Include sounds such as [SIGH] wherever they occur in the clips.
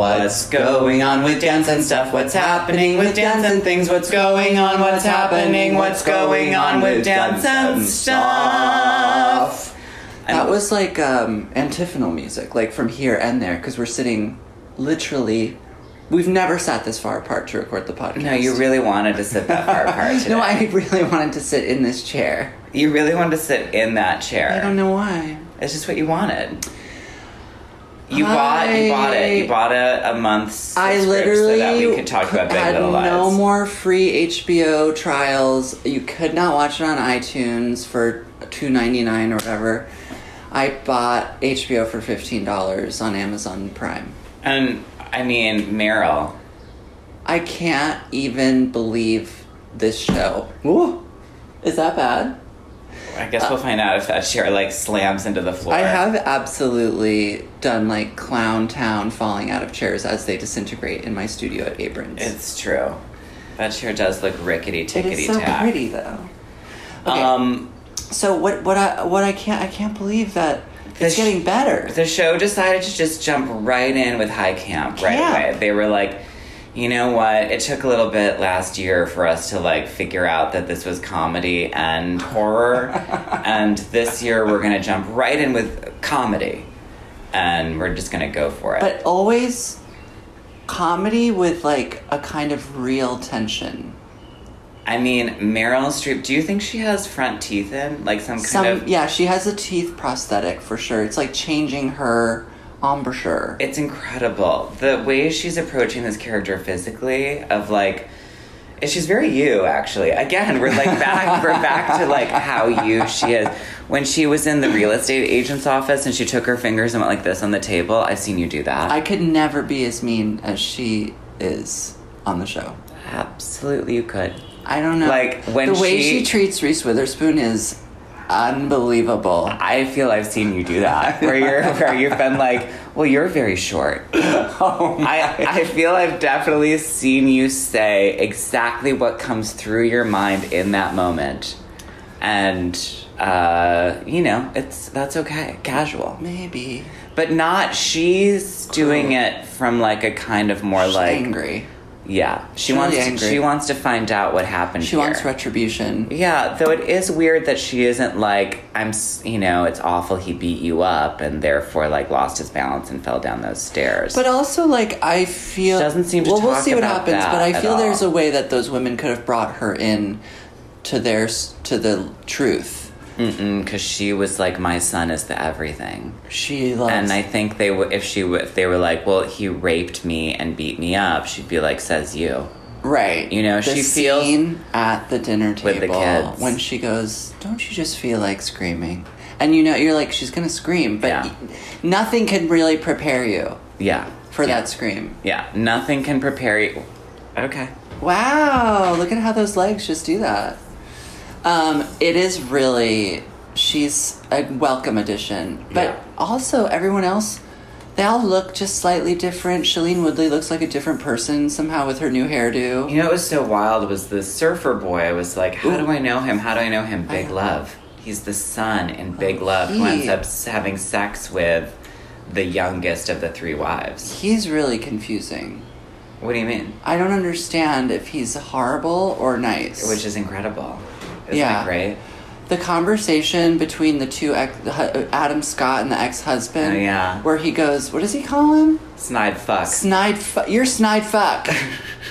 What's going on with dance and stuff? What's happening with dance and things? What's going on? What's happening? What's going on with dance and stuff? That was like um, antiphonal music, like from here and there, because we're sitting literally. We've never sat this far apart to record the podcast. No, you really wanted to sit that far apart today. [LAUGHS] No, I really wanted to sit in this chair. You really wanted to sit in that chair. I don't know why. It's just what you wanted. You bought. You bought it. You bought a, a month's. I literally so that we could talk about Big had Little Lies. no more free HBO trials. You could not watch it on iTunes for two ninety nine or whatever. I bought HBO for fifteen dollars on Amazon Prime. And I mean, Meryl. I can't even believe this show. Ooh, is that bad? I guess we'll find out if that chair like slams into the floor. I have absolutely done like clown town falling out of chairs as they disintegrate in my studio at Abrams. It's true. That chair does look rickety tickety is so tack. pretty though. Okay. Um, So what? What I what I can't I can't believe that it's sh- getting better. the show decided to just jump right in with high camp right Camp. away. They were like, you know what? It took a little bit last year for us to like figure out that this was comedy and horror, [LAUGHS] and this year we're gonna jump right in with comedy, and we're just gonna go for it. but always comedy with like a kind of real tension. I mean, Meryl Streep. Do you think she has front teeth in like some kind Some of? yeah, she has a teeth prosthetic for sure. It's like changing her embouchure. It's incredible the way she's approaching this character physically. Of like, she's very you actually. Again, we're like back. we're back to like how you she is. When she was in the real estate agent's office and she took her fingers and went like this on the table, I've seen you do that. I could never be as mean as she is on the show. Absolutely, you could. I don't know. Like, when the way she- she treats Reese Witherspoon is unbelievable. I feel I've seen you do that, where you're [LAUGHS] where you've been like, well, you're very short. [LAUGHS] Oh I I feel I've definitely seen you say exactly what comes through your mind in that moment, and uh, you know it's that's okay, casual, Maybe but not. She's doing it from like a kind of more She's like angry. Yeah. She wants really to, angry. she wants to find out what happened. She wants retribution. Yeah, though it is weird that she isn't like I'm. You know, it's awful he beat you up and therefore like lost his balance and fell down those stairs. But also, like, I feel She doesn't seem to Well, we'll see what happens. But I feel there's a way that those women could have brought her in to their to the truth. Because she was like, my son is the everything, She loves. and I think they would if she would if they were like, well, he raped me and beat me up, she'd be like, says you. right. You know, the she feels- scene at the dinner table With the kids. when she goes, "Don't you just feel like screaming?" And you know, you're like, she's gonna scream, but Yeah. nothing can really prepare you Yeah, for yeah. that scream. Yeah, nothing can prepare you. Okay. Wow, look at how those legs just do that. Um, it is really she's a welcome addition. But Yeah. also everyone else they all look just slightly different. Shailene Woodley looks like a different person somehow with her new hairdo. You know what was so wild was the surfer boy. I was like, how Ooh. do I know him? How do I know him? Big know. Love. He's the son in Big Love who ends up having sex with the youngest of the three wives. He's really confusing. What do you mean? I don't understand if he's horrible or nice. Which is incredible. Isn't Yeah. it great? the conversation between the two ex- Adam Scott and the ex-husband Oh, yeah. where he goes, "What does he call him?" Snide fuck. Snide, fu- you're snide fuck.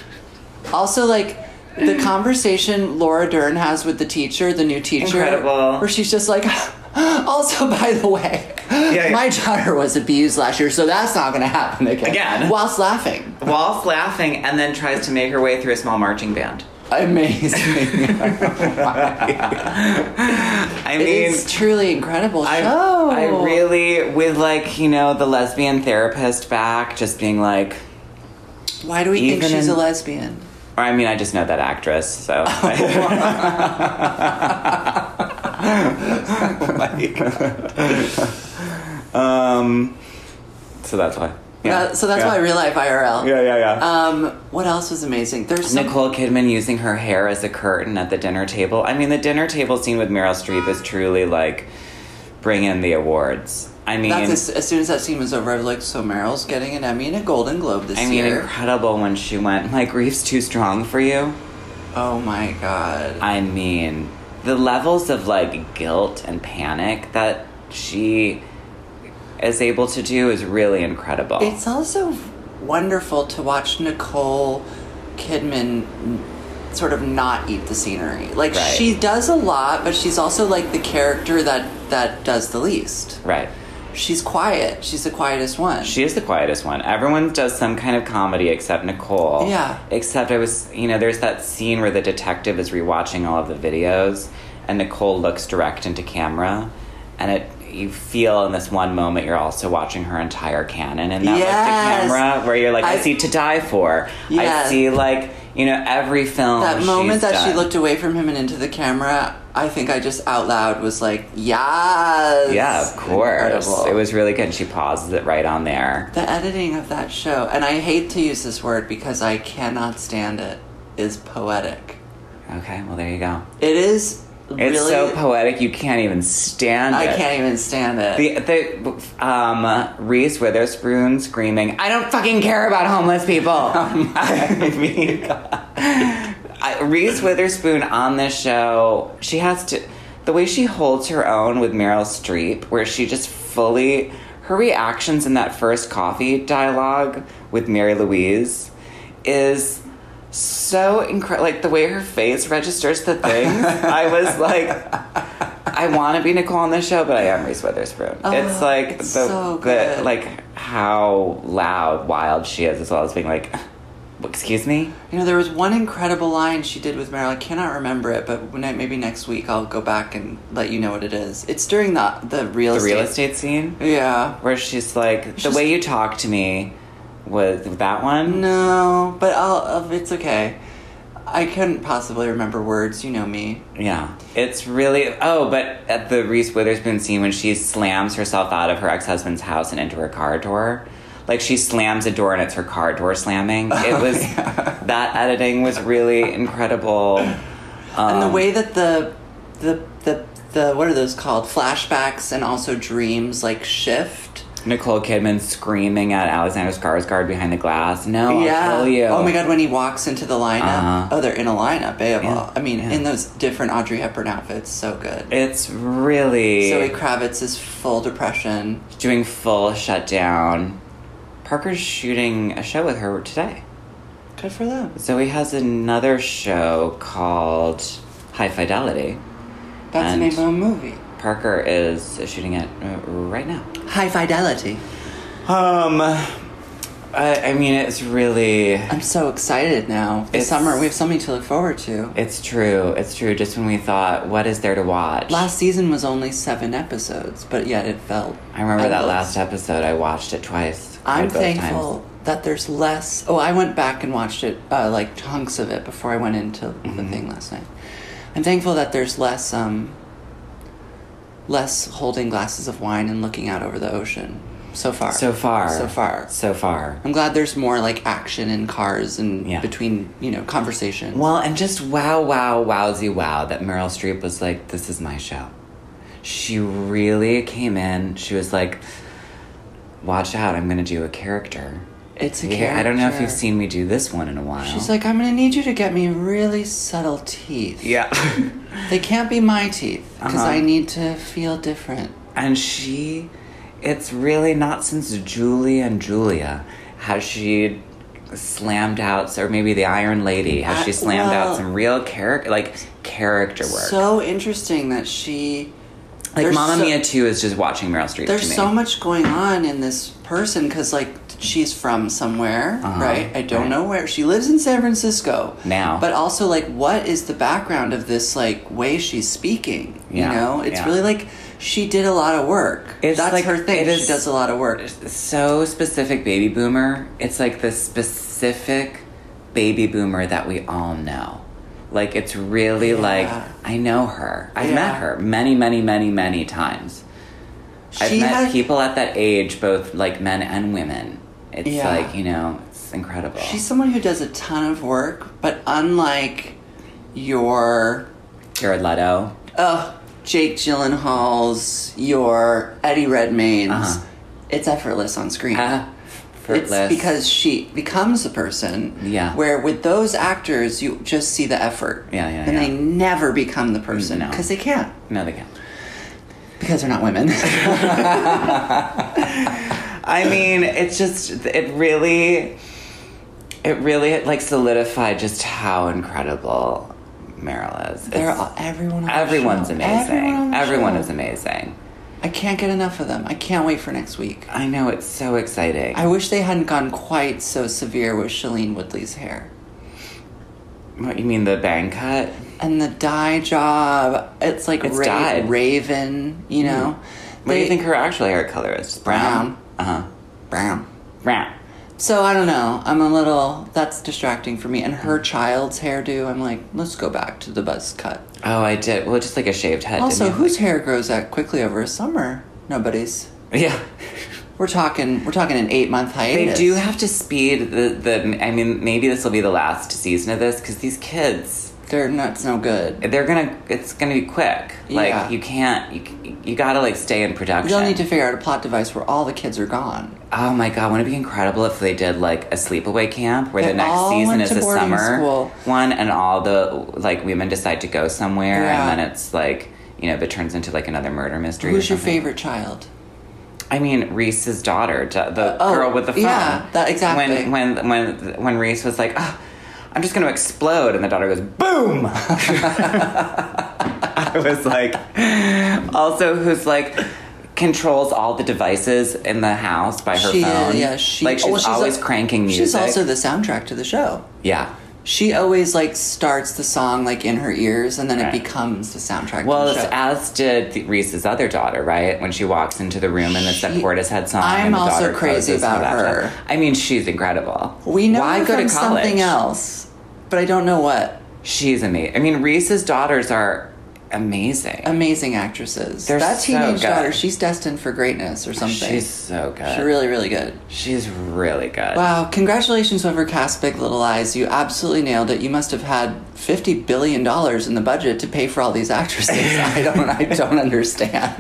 [LAUGHS] also, like the conversation Laura Dern has with the teacher, the new teacher, Incredible. where she's just like, [GASPS] also, by the way, yeah. my daughter was abused last year, so that's not going to happen again. Again. whilst laughing, Whilst laughing and then tries to make her way through a small marching band. Amazing. [LAUGHS] I mean, it's truly incredible I, show. I really, with like, you know, the lesbian therapist back, just being like, Why do we think even she's in- a lesbian? Or I mean, I just know that actress, so. [LAUGHS] [LAUGHS] um, so that's why. Uh, so that's yeah. why real life IRL. Yeah, yeah, yeah. Um, what else was amazing? There's some, Nicole Kidman using her hair as a curtain at the dinner table. I mean, the dinner table scene with Meryl Streep is truly like bring in the awards. I mean, That's as, as soon as that scene was over, I was like, so Meryl's getting an Emmy and a Golden Globe this year. I mean, year. incredible when she went like Reef's too strong for you. oh my god. I mean, the levels of like guilt and panic that she is able to do is really incredible. It's also wonderful to watch Nicole Kidman sort of not eat the scenery. Like Right. she does a lot, but she's also like the character that that does the least. right. She's quiet. She's the quietest one. She is the quietest one. Everyone does some kind of comedy except Nicole. Yeah. Except I was, you know, there's that scene where the detective is rewatching all of the videos and Nicole looks direct into camera and it you feel in this one moment you're also watching her entire canon and that Yes. to camera where you're like, I, I- see to die for. I see like, you know, every film. that moment that she looked away from him and into the camera, I think I just out loud was like, "Yes." Yeah, of course. Incredible. It was really good. And she pauses it right on there. the editing of that show, and I hate to use this word because I cannot stand it, is poetic. Okay, well there you go. It is It's really so poetic you can't even stand I it. I can't even stand it. The the um Reese Witherspoon screaming, "I don't fucking care about homeless people." [LAUGHS] Oh [LAUGHS] I mean, [LAUGHS] I, Reese Witherspoon on this show, she has to the way she holds her own with Meryl Streep, where she just fully her reactions in that first coffee dialogue with Mary Louise is so incredible. Like the way her face registers the things, I was [LAUGHS] like. I want to be Nicole on this show, but I am Reese Witherspoon. Oh, it's like it's the, so the like how loud, wild she is, as well as being like, "Excuse me." you know, there was one incredible line she did with Meryl. I cannot remember it, but I, maybe next week I'll go back and let you know what it is. It's during the the real The estate. real estate scene Yeah. where she's like, "The way you talk to me," was that one. No, but I'll, I'll. It's okay. I couldn't possibly remember words. You know me. Yeah, it's really. Oh, but at the Reese Witherspoon scene when she slams herself out of her ex husband's house and into her car door, like she slams a door and it's her car door slamming. [LAUGHS] It was that editing was really incredible. and Um, the way that the the the the what are those called flashbacks and also dreams like shift Nicole Kidman screaming at Alexander Skarsgård behind the glass. No, I'll kill you. oh my god when he walks into the lineup Uh-huh. oh they're in a lineup eh? Yeah, i mean yeah. in those different audrey hepburn outfits so good It's really zoe kravitz is full depression doing full shutdown. Parker's shooting a show with her today. good for them Zoe has another show called High Fidelity. that's And- the name of a movie Parker is shooting it uh, right now. high fidelity Um, I, I mean, it's really. i'm so excited now this It's- summer we have something to look forward to It's true. It's true. Just when we thought, what is there to watch? last season was only seven episodes but yet it felt I remember that last episode. I watched it twice. I'm thankful times. that there's less. Oh, I went back and watched it, uh, like chunks of it, before I went into the Mm-hmm. thing last night. I'm thankful that there's less, um, less holding glasses of wine and looking out over the ocean. So far. So far. So far. So far. I'm glad there's more like action in cars and Yeah. between you know conversations. Well, and just wow, wow, wowsy wow that Meryl Streep was like, this is my show. She really came in. She was like, watch out, I'm going to do a character. It's a Yeah, character. I don't know if you've seen me do this one in a while. She's like, I'm gonna need you to get me really subtle teeth. yeah. [LAUGHS] They can't be my teeth because Uh-huh. I need to feel different. and she, it's really not since Julie and Julia has she slammed out, or maybe the Iron Lady, has she slammed well- out some real character, like character work. So interesting that she. like Mamma so- Mia 2 is just watching Meryl Streep There's so much going on in this person because, like, she's from somewhere, Uh-huh, right? I don't right. know where. She lives in San Francisco Now. but also like, what is the background of this like way she's speaking? Yeah, You know, it's yeah. really like she did a lot of work. It's That's like- her thing. it she does a lot of work. so specific baby boomer. It's like the specific baby boomer that we all know. Like it's really Yeah. like I know her. I've Yeah. met her many, many, many, many times. I've met had- people at that age, both like men and women. It's Yeah. like you know, it's incredible. She's someone who does a ton of work, but unlike your Jared Leto. Oh, Jake Gyllenhaal's, your Eddie Redmayne's. Uh-huh. It's effortless on screen. Effortless. It's because she becomes a person. Yeah. Where with those actors, you just see the effort. Yeah, yeah, And yeah. they never become the person No. because they can't No, they can't. because they're not women. [LAUGHS] [LAUGHS] I mean, it's just it really, it really like solidified just how incredible Meryl is. they're all, everyone. On the everyone's show. amazing. Everyone, Everyone is amazing. I can't get enough of them. I can't wait for next week. I know it's so exciting. I wish they hadn't gone quite so severe with Shailene Woodley's hair. what you mean the bang cut? And the dye job, it's like It's ra- dyed. raven, you know? Mm. What do you think her actual hair color is? Brown. Uh huh. Brown. Brown. So I don't know. I'm a little. That's distracting for me. And her child's hairdo, I'm like, let's go back to the buzz cut. Oh, I did. Well, just like a shaved head. Also, whose hair grows that quickly over a summer? Nobody's. Yeah. We're talking. We're talking an eight month hiatus. They do have to speed the the. I mean, maybe this will be the last season of this because these kids, They're nuts. No good. they're gonna. It's gonna be quick. Like Yeah. you can't. You you gotta like stay in production. They'll need to figure out a plot device where all the kids are gone. Oh my god! Wouldn't it be incredible if they did like a sleepaway camp where They the next season is a summer school. one, and all the like women decide to go somewhere, Yeah. and then it's like you know, it turns into like another murder mystery. Who's your favorite child? I mean, Reese's daughter, the oh, girl with the phone. yeah, that- exactly. When when when when Reese was like, oh, "I'm just going to explode," and the daughter goes, "Boom!" [LAUGHS] I was like, also, who's like controls all the devices in the house by her she, phone. yeah, she. like she's, well, always a- cranking music. She's also the soundtrack to the show. yeah. She always like starts the song like in her ears, and then Right. it becomes the soundtrack. Well, the as did the- Reese's other daughter, right? When she walks into the room and it's that She- Portishead song. I'm also crazy about her. I mean, she's incredible. we know Why go to college? something else, but I don't know what. She's amazing. I mean, Reese's daughters are amazing. Amazing actresses. They're that so teenage good. daughter, she's destined for greatness or something. She's so good. She's really, really good. She's really good. Wow! Congratulations, whoever cast Big Little Lies. You absolutely nailed it. You must have had fifty billion dollars in the budget to pay for all these actresses. [LAUGHS] I don't. I don't understand.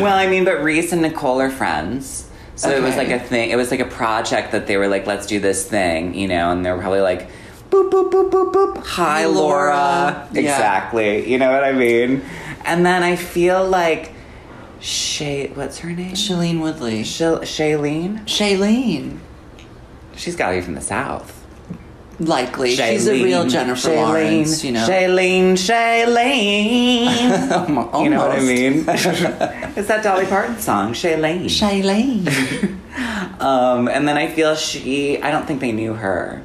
Well, I mean, but Reese and Nicole are friends. So it was like a thing. It was like a project that they were like, let's do this thing, you know, and they were probably like, boop, boop, boop, boop, boop. Hi, Laura. Yeah. Exactly. You know what I mean? And then I feel like Shay, what's her name? Shailene Woodley. Shal- Shailene? Shailene. She's got to be from the South. Likely. She's a real Jennifer Shailene, Lawrence, you know. Shailene, Shailene. [LAUGHS] You know what I mean? [LAUGHS] it's that Dolly Parton song, Shailene. Shailene. [LAUGHS] um, and then I feel she, I don't think they knew her.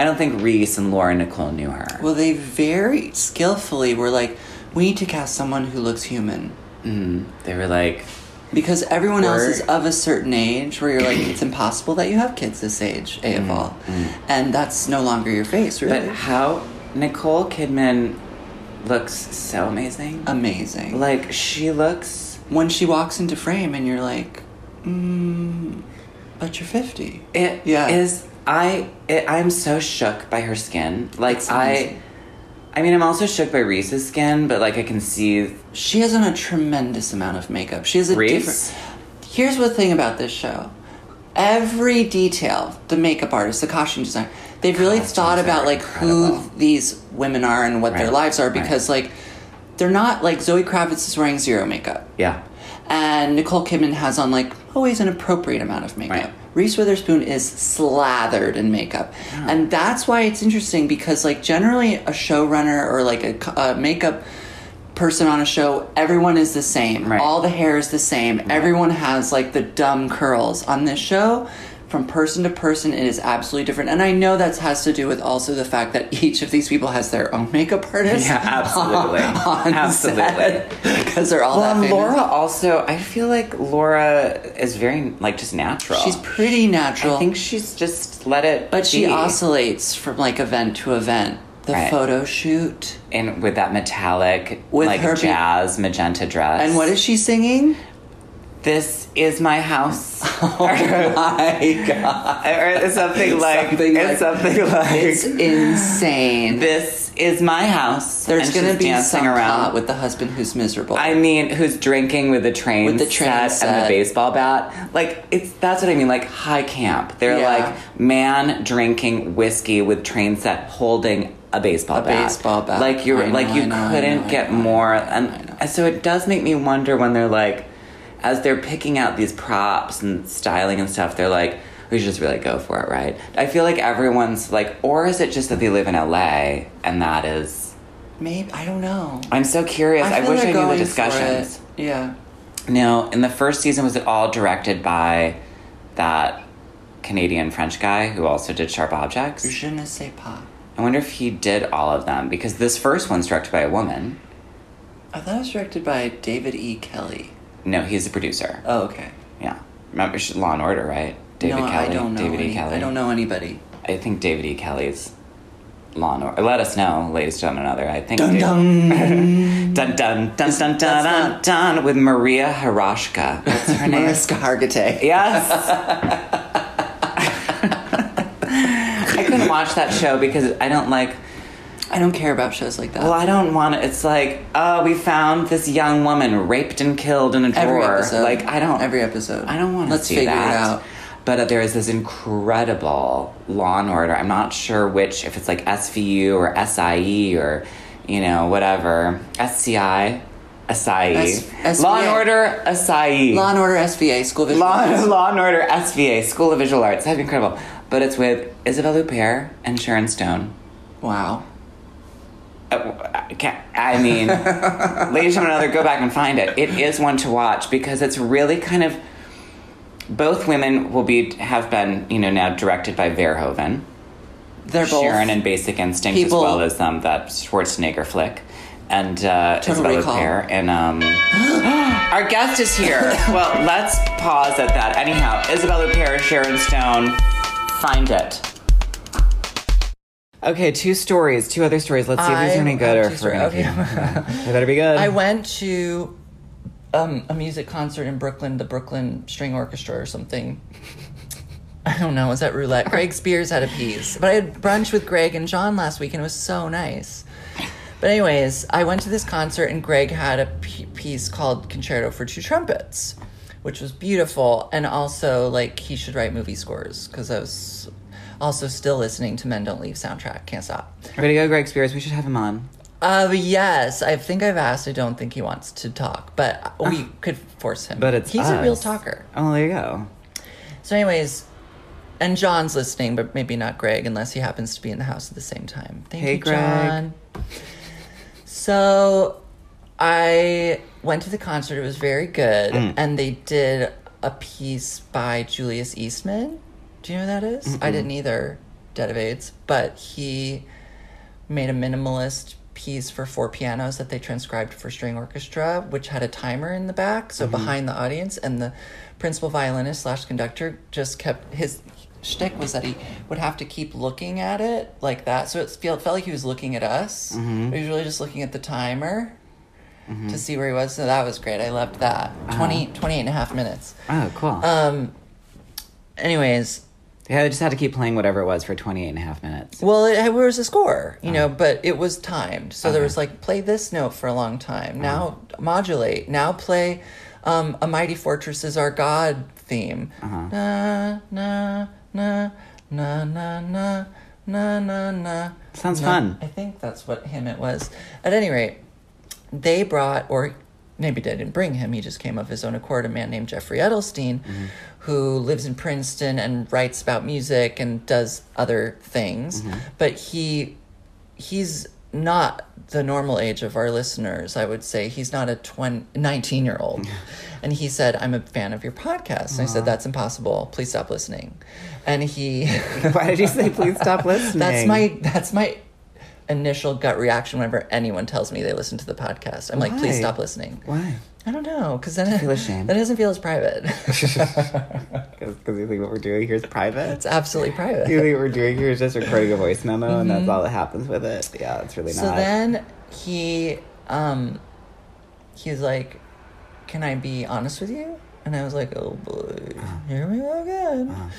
I don't think Reese and Laura Nicole knew her. well, they very skillfully were like, we need to cast someone who looks human. Mm, they were like, Because everyone else is of a certain age where you're like, it's impossible that you have kids this age, A of all. And that's no longer your face, really. But how Nicole Kidman looks so amazing. Amazing. like, she looks, when she walks into frame and you're like, mm, but you're 50. it Yeah. is, I, it, I'm so shook by her skin. Like, I. I mean, I'm also shook by Reese's skin, but like, I can see She has on a tremendous amount of makeup. She has a Reese? different. Here's the thing about this show. Every detail, the makeup artist, the costume designer, they've really Costumes thought about are like incredible. who these women are and what their Right, lives are right. because like they're not like Zoe Kravitz is wearing zero makeup. yeah. And Nicole Kidman has on like always an appropriate amount of makeup. Right. Reese Witherspoon is slathered in makeup. And that's why it's interesting because like generally a showrunner or like a, a makeup person on a show, everyone is the same. Right. All the hair is the same. Everyone has like the dumb curls. On this show, from person to person, it is absolutely different. And I know that has to do with also the fact that each of these people has their own makeup artist. Yeah, [LAUGHS] absolutely. on Absolutely. Because they're all Well, that and. Laura also, I feel like Laura is very, like, just natural. She's pretty natural. I think she's just let it But she oscillates from like event to event. The Right. photo shoot. And with that metallic, With like, her be- jazz magenta dress. And what is she singing? This is my house. [LAUGHS] Oh my [LAUGHS] god. or something like Something like- something like It's insane. this is my house. There's gonna be dancing around with the husband who's miserable. I mean, who's drinking with the train, With the train set, and set. the baseball bat? Like it's that's what I mean. Like high camp. They're Yeah. like man drinking whiskey with train set, holding a baseball A bat. baseball bat. Like you're know, like you know, couldn't know, get more. And so it does make me wonder when they're like, as they're picking out these props and styling and stuff, they're like. We should just really go for it, right? I feel like everyone's like, or is it just that they live in LA and that is? Maybe I don't know. I'm so curious. I, feel wish I knew the discussions. Yeah. Now, in the first season, was it all directed by that Canadian French guy who also did Sharp Objects? Je ne sais pas. I wonder if he did all of them because this first one's directed by a woman. I thought it was directed by David E. Kelley. No, he's the producer. Oh, okay. Yeah, remember she's Law and Order, right? David no, Kelley. I don't know. David any- E. Kelley. I don't know anybody. I think David E. Kelley's Law and Order. Let us know, ladies to another. I think. [LAUGHS] Dun dun. dun dun dun dun dun dun dun with Maria Harashka. What's her [LAUGHS] name? Mariska Hargitay. Yes. [LAUGHS] I couldn't watch that show because I don't like. I don't care about shows like that. Well, I don't want it. It's like, oh, we found this young woman raped and killed in a Every drawer. episode. Like, I don't. Every episode. I don't want to Let's see figure that. it out. But uh, there is this incredible Law and Order. I'm not sure which, if it's like SVU or SIE or, you know, whatever. SCI, SIE. S- Law and Order, SIE. Law and Order SVA School Visual Law, Arts. [LAUGHS] Law and Order SVA, School of Visual Arts. That'd be incredible. But it's with Isabelle Huppert and Sharon Stone. Wow. Uh, I, mean, ladies and gentlemen, go back and find it. It is one to watch because it's really kind of. Both women will be have been you know now directed by Verhoeven, They're both. Sharon and Basic Instinct people- as well as um, that Schwarzenegger flick, and uh, Total Isabelle Recall. And um, [GASPS] our guest is here. [LAUGHS] well, let's pause at that. Anyhow, Isabelle Huppert, Sharon Stone, find it. Okay, two stories, two other stories. Let's see if these are any good or two if we're gonna Okay. [LAUGHS] [LAUGHS] They better be good. I went to um, a music concert in Brooklyn, the Brooklyn String Orchestra or something. I don't know. Was that roulette? [LAUGHS] Greg Spears had a piece, but I had brunch with Greg and John last week, and it was so nice. But anyways, I went to this concert, and Greg had a p- piece called "Concerto for Two Trumpets," which was beautiful, and also like he should write movie scores because I was also still listening to "Men Don't Leave" soundtrack. Can't stop. We're gonna go, Greg Spears. We should have him on. Uh, yes, I think I've asked. I don't think he wants to talk, but we could force him. But it's he's a real talker. Oh, there you go. So, anyways, and John's listening, but maybe not Greg, unless he happens to be in the house at the same time. Thank Hey, you, Greg. John. So, I went to the concert. It was very good, Mm. and they did a piece by Julius Eastman. Do you know who that is? I didn't either. Dead of AIDS, but he made a minimalist piece for four pianos that they transcribed for string orchestra, which had a timer in the back, so mm-hmm. behind the audience, and the principal violinist slash conductor just kept his shtick was that he would have to keep looking at it like that, so it felt felt like he was looking at us, but he was really just looking at the timer. Mm-hmm. To see where he was, so that was great. I loved that. Uh-huh. 20, 28 and a half minutes. Oh, cool. Um, anyways, yeah, I just had to keep playing whatever it was for 28 and a half minutes. Well, it, it was a score, you know, but it was timed. So there was like, play this note for a long time. Now modulate. Now play um, A Mighty Fortress is Our God theme. Na, na, na, na, na, na, na, na, na. Sounds na. fun. I think that's what hymn it was. At any rate, they brought, or maybe they didn't bring him, he just came of his own accord, a man named Jeffrey Edelstein, who lives in Princeton and writes about music and does other things. Mm-hmm. But he he's not the normal age of our listeners, I would say. He's not a 20, 19 year old. [LAUGHS] and he said, I'm a fan of your podcast. And I said, That's impossible. Please stop listening. And he [LAUGHS] Why did he say please stop [LAUGHS] listening? that's my that's my initial gut reaction whenever anyone tells me they listen to the podcast. I'm like, please stop listening. Why? I don't know, because then feel ashamed. Then it doesn't feel as private. [LAUGHS] Because you think what we're doing here is private? it's absolutely private. you think what we're doing here is just recording a voice memo and that's all that happens with it? Yeah, it's really Mm-hmm. So not. then he um he's like, Can I be honest with you? And I was like, oh boy, Uh-huh. here we go again.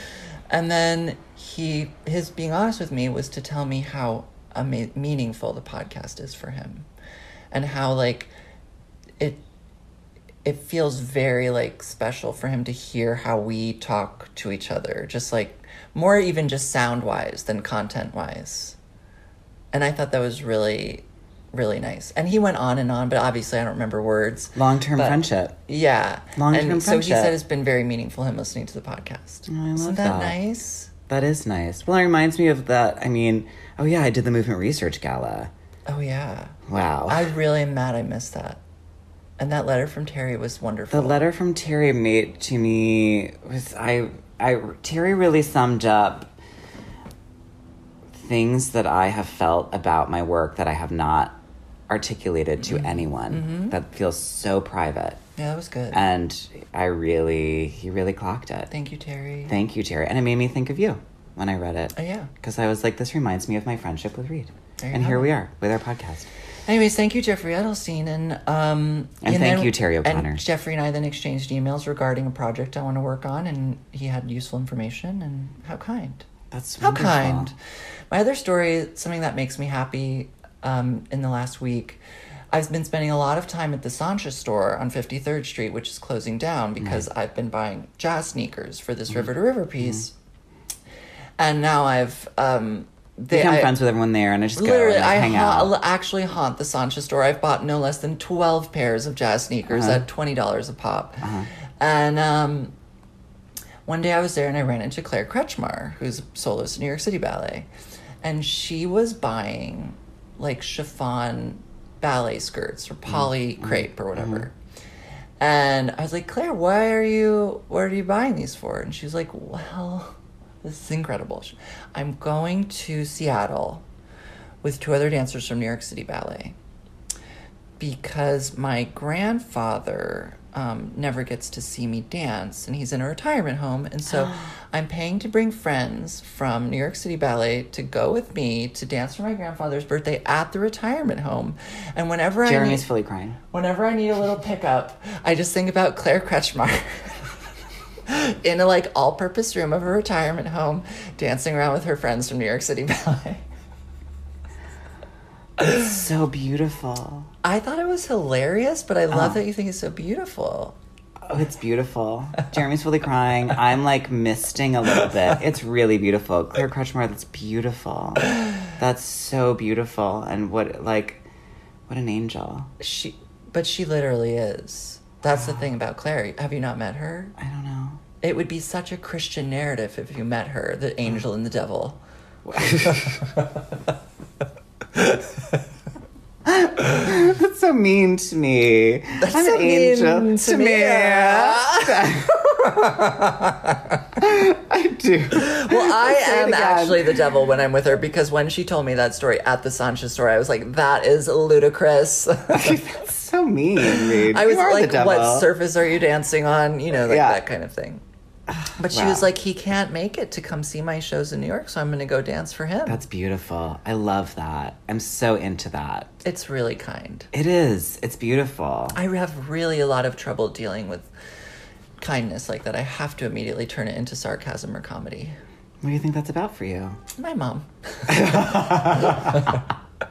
And then he, his being honest with me was to tell me how ama- meaningful the podcast is for him, and how like it feels very like special for him to hear how we talk to each other, just like more even just sound wise than content wise. And I thought that was really, really nice. And he went on and on, but obviously I don't remember words. Long term friendship. Yeah. Long-term and so he said it's been very meaningful him listening to the podcast. Oh, I love Isn't that, that. nice? That is nice. Well, it reminds me of that. I mean, oh yeah, I did the movement research gala. Oh yeah. Wow. I really am mad I missed that. And that letter from Terry was wonderful. The letter from Terry made to me was I I Terry really summed up things that I have felt about my work that I have not articulated to mm-hmm. anyone mm-hmm. that feels so private. Yeah, that was good. And I really he really clocked it. Thank you, Terry. Thank you, Terry. And it made me think of you when I read it. oh yeah. Because I was like, this reminds me of my friendship with Reed. And here it. we are with our podcast. Anyways, thank you, Jeffrey Edelstein, and um, And thank you, Terry O'Connor. And Jeffrey and I then exchanged emails regarding a project I want to work on, and he had useful information. And how kind, That's how kind. My other story, something that makes me happy, um, in the last week, I've been spending a lot of time at the Sansha store on 53rd Street, which is closing down because I've been buying jazz sneakers for Mm-hmm. this River to River piece, and now I've um, they, Become I- friends with everyone there and I just go Literally, and I hang ha- out. actually haunt the Sansha store. I've bought no less than 12 pairs of jazz sneakers Uh-huh. at $20 a pop. And um, one day I was there and I ran into Claire Kretzschmar, who's a soloist in New York City Ballet. And she was buying like chiffon ballet skirts or poly crepe or whatever. And I was like, Claire, why are you, what are you buying these for? And she was like, well, this is incredible. I'm going to Seattle with two other dancers from New York City Ballet because my grandfather um, never gets to see me dance and he's in a retirement home. And so [GASPS] I'm paying to bring friends from New York City Ballet to go with me to dance for my grandfather's birthday at the retirement home. And whenever I Jeremy's fully crying. whenever I need a little pickup, I just think about Claire Kretzschmar. [LAUGHS] [LAUGHS] In a like all-purpose room of a retirement home, dancing around with her friends from New York City Ballet. [LAUGHS] It's So beautiful. I thought it was hilarious, but I love uh. that you think it's so beautiful. Oh, it's beautiful. Jeremy's fully crying. I'm like misting a little bit. It's really beautiful. Claire Kretzschmar, that's beautiful. That's so beautiful. And what, like, what an angel. She, but she literally is. That's the thing about Claire. Have you not met her? I don't know. It would be such a Christian narrative if you met her, the angel and the devil. That's so mean to me. That's I'm so an angel mean to me. [LAUGHS] I do. Well, I am actually the devil when I'm with her because when she told me that story at the Sansha store, I was like, that is ludicrous. [LAUGHS] That's so mean, Reed. I was You are the like, what surface are you dancing on? You know, like Yeah. that kind of thing. But she Wow. was like, he can't make it to come see my shows in New York, so I'm going to go dance for him. That's beautiful. I love that. I'm so into that. it's really kind. It is. It's beautiful. I have really a lot of trouble dealing with kindness like that. I have to immediately turn it into sarcasm or comedy. What do you think that's about for you? My mom. [LAUGHS]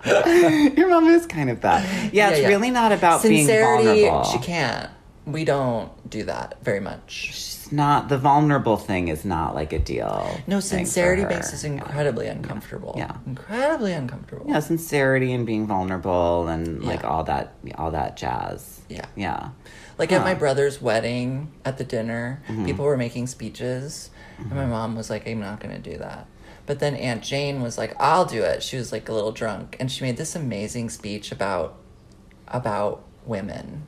Your mom is kind of that. Yeah, it's yeah. really not about being Sincerity, vulnerable. she can't. We don't do that very much. It's not the vulnerable thing is not like a deal. No, sincerity makes us incredibly uncomfortable. Yeah. Incredibly uncomfortable. Yeah, sincerity and being vulnerable and like all that all that jazz. Yeah. Yeah. Like at my Mm-hmm. brother's wedding at the dinner, people were making speeches, and my mom was like, I'm not going to do that. But then Aunt Jane was like, I'll do it. She was like a little drunk, and she made this amazing speech about about women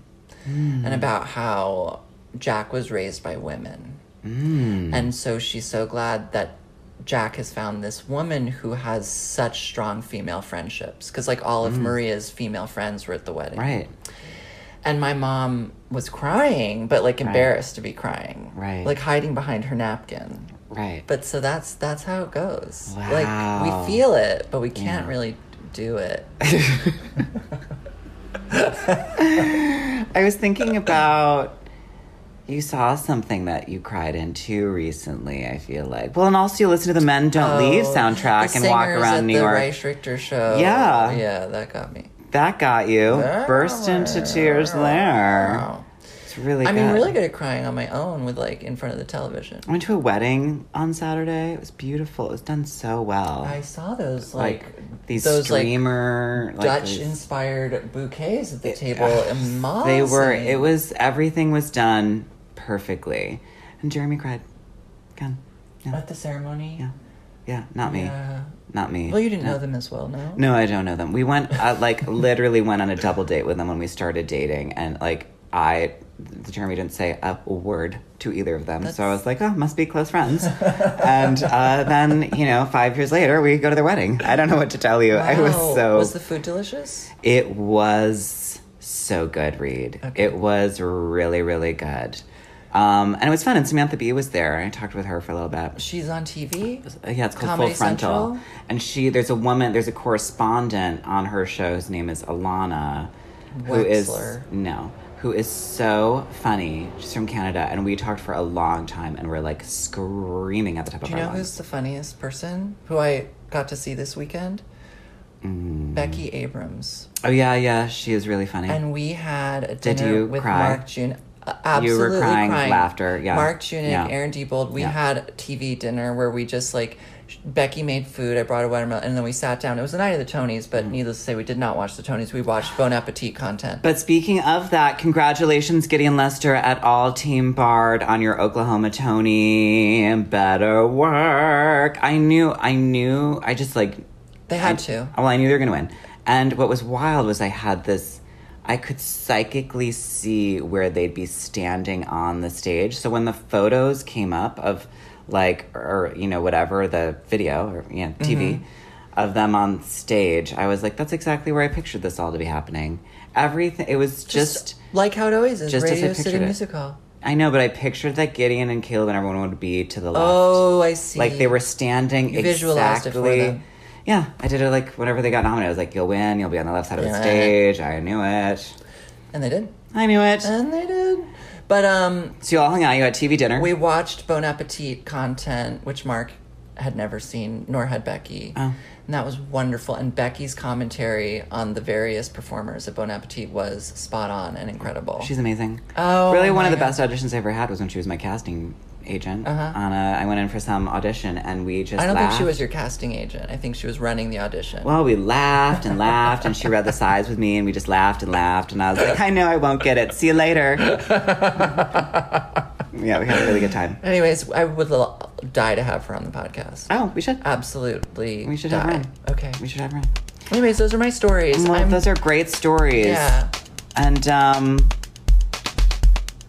Mm. and about how Jack was raised by women. Mm. And so she's so glad that Jack has found this woman who has such strong female friendships. Because, like, all of Maria's female friends were at the wedding. Mm. Right. And my mom was crying, but like embarrassed to be crying. Right. Like hiding behind her napkin. Right. But so that's that's how it goes. Wow. Like we feel it, but we can't really do it. [LAUGHS] [LAUGHS] I was thinking about You saw something that you cried into recently, I feel like. Well, and also you listen to the Men Don't Leave Oh, soundtrack and walk around at New the York. Rice Richter show. Yeah. yeah, that got me. That got you. Burst into tears there. Wow. It's really I good. mean, really good at crying on my own with like in front of the television. I went to a wedding on Saturday. It was beautiful. It was done so well. I saw those like, like, these those like streamer like, Dutch these- inspired bouquets at the table. Amazing. They were. It was everything was done perfectly, and Jeremy cried. Again. Yeah, at the ceremony. yeah, yeah. Not me. Yeah. Not me. Well, you didn't No. know them as well, no? No, I don't know them. We went, uh, like, [LAUGHS] literally went on a double date with them when we started dating, and like, I, the Jeremy didn't say a word to either of them, so I was like, oh, must be close friends. and uh, [LAUGHS] then, you know, five years later, we go to their wedding. I don't know what to tell you. I was so. Was the food delicious? It was so good, Reed. Okay. It was really, really good. Um, and it was fun. And Samantha Bee was there. I talked with her for a little bit. She's on TV. Yeah, it's called Comedy Full Frontal. Central? And she, there's a woman, there's a correspondent on her show. Whose name is Alana, who is no, who is so funny. She's from Canada, and we talked for a long time, and we're like screaming at the top of. Do of you our know who's the funniest person who I got to see this weekend? Mm. Becky Abrams. Oh yeah, yeah, she is really funny. And we had a Did dinner you with cry? Mark June. Absolutely crying, laughter, yeah. Mark June Yeah. Aaron Diebold. We Yeah. had TV dinner where we just like Becky made food. I brought a watermelon, and then we sat down. It was the night of the Tonys, but mm. needless to say, we did not watch the Tonys. We watched Bon Appetit content. But speaking of that, congratulations, Gideon Lester at All Team Bard on your Oklahoma Tony. And better work. I knew, I knew, I just like, they had to. Oh, well, I knew they were going to win. And what was wild was I had this, I could psychically see where they'd be standing on the stage. So when the photos came up of like, or, you know, whatever, the video or, you know, TV mm-hmm. of them on stage, I was like, that's exactly where I pictured this all to be happening. Everything, it was just, like how it always is. just as I Radio City it. Music Hall. I know, but I pictured that Gideon and Caleb and everyone would be to the left. Oh, I see. Like they were standing You visualized it for exactly. Yeah, I did it like whenever they got nominated. I was like, "You'll win. You'll be on the left side of the Yeah. stage." I knew it. and they did, I knew it. and they did. But um, so you all hung out. You had TV dinner. We watched Bon Appetit content, which Mark had never seen, nor had Becky. Oh. And that was wonderful. And Becky's commentary on the various performers at Bon Appetit was spot on and incredible. She's amazing. Oh, really, one my of the God. best auditions I ever had was when she was my casting agent. Uh-huh. On a, I went in for some audition, and we just. I don't think she was your casting agent. I think she was running the audition. Well, we laughed and laughed, and she read the sides with me, and we just laughed and laughed, and I was like, "I know I won't get it. See you later." [LAUGHS] yeah, we had a really good time. Anyways, I would die to have her on the podcast. Oh, we should. Absolutely. We should die. have her. Okay. We should have her. on. Anyways, those are my stories. Well, those are great stories. Yeah. And um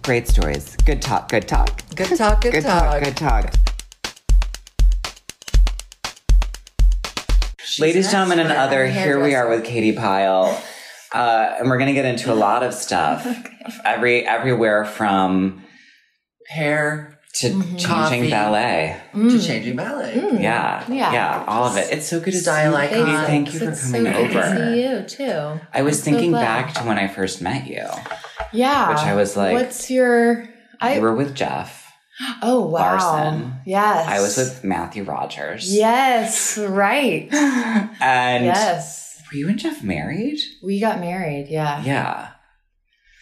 great stories. Good talk, good talk. Good talk, good, [LAUGHS] Good talk. talk, good talk. Ladies, gentlemen, and other, here we are with Katy Pyle. Uh, and we're gonna get into a lot of stuff. [LAUGHS] Every everywhere from Hair to changing Coffee. ballet. to changing ballet. Yeah. Yeah. Yeah. All of it. It's so good to see you. Thank you for coming so good to over. see you too. I was I'm so thinking glad. back to when I first met you. Yeah. Which I was like- What's your I You were with Jeff. Oh wow. Larson. Yes. I was with Matthew Rogers. Yes, right. [LAUGHS] And yes. were you and Jeff married? We got married, yeah. Yeah.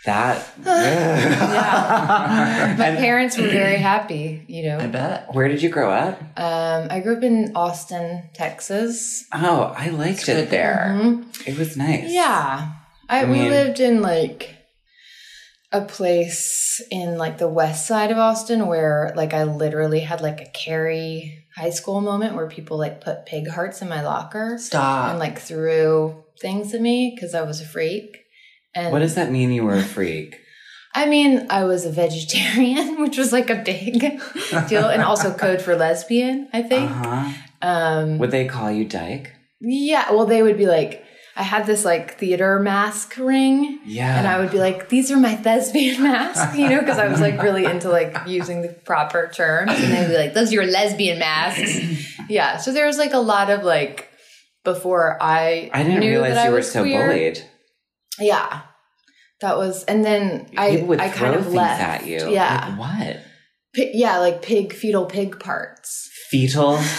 That. [LAUGHS] Yeah. [LAUGHS] My And parents were very happy, you know. I bet. where did you grow up? Um, I grew up in Austin, Texas. Oh, I liked It's it there. Mhm. It was nice. Yeah. I, I we lived in like a place in like the west side of Austin where like I literally had like a Carrie high school moment where people like put pig hearts in my locker Stop. and like threw things at me because I was a freak. And What does that mean you were a freak? I mean, I was a vegetarian, [LAUGHS] which was like a big [LAUGHS] deal, and also code for lesbian, I think. huh. Um, Would they call you Dyke? yeah, well, they would be like, I had this like theater mask ring, Yeah. and I would be like, these are my thespian [LAUGHS] masks, you know, because I was like really into like using the proper terms, and they'd be like, those are your lesbian masks. [CLEARS THROAT] yeah, so there was like a lot of like before I I didn't knew realize I you were so queer. bullied. Yeah. That was, and then I People I kind of left. at you. Yeah, Like, what? Pi- yeah, like pig fetal pig parts. Fetal. [LAUGHS]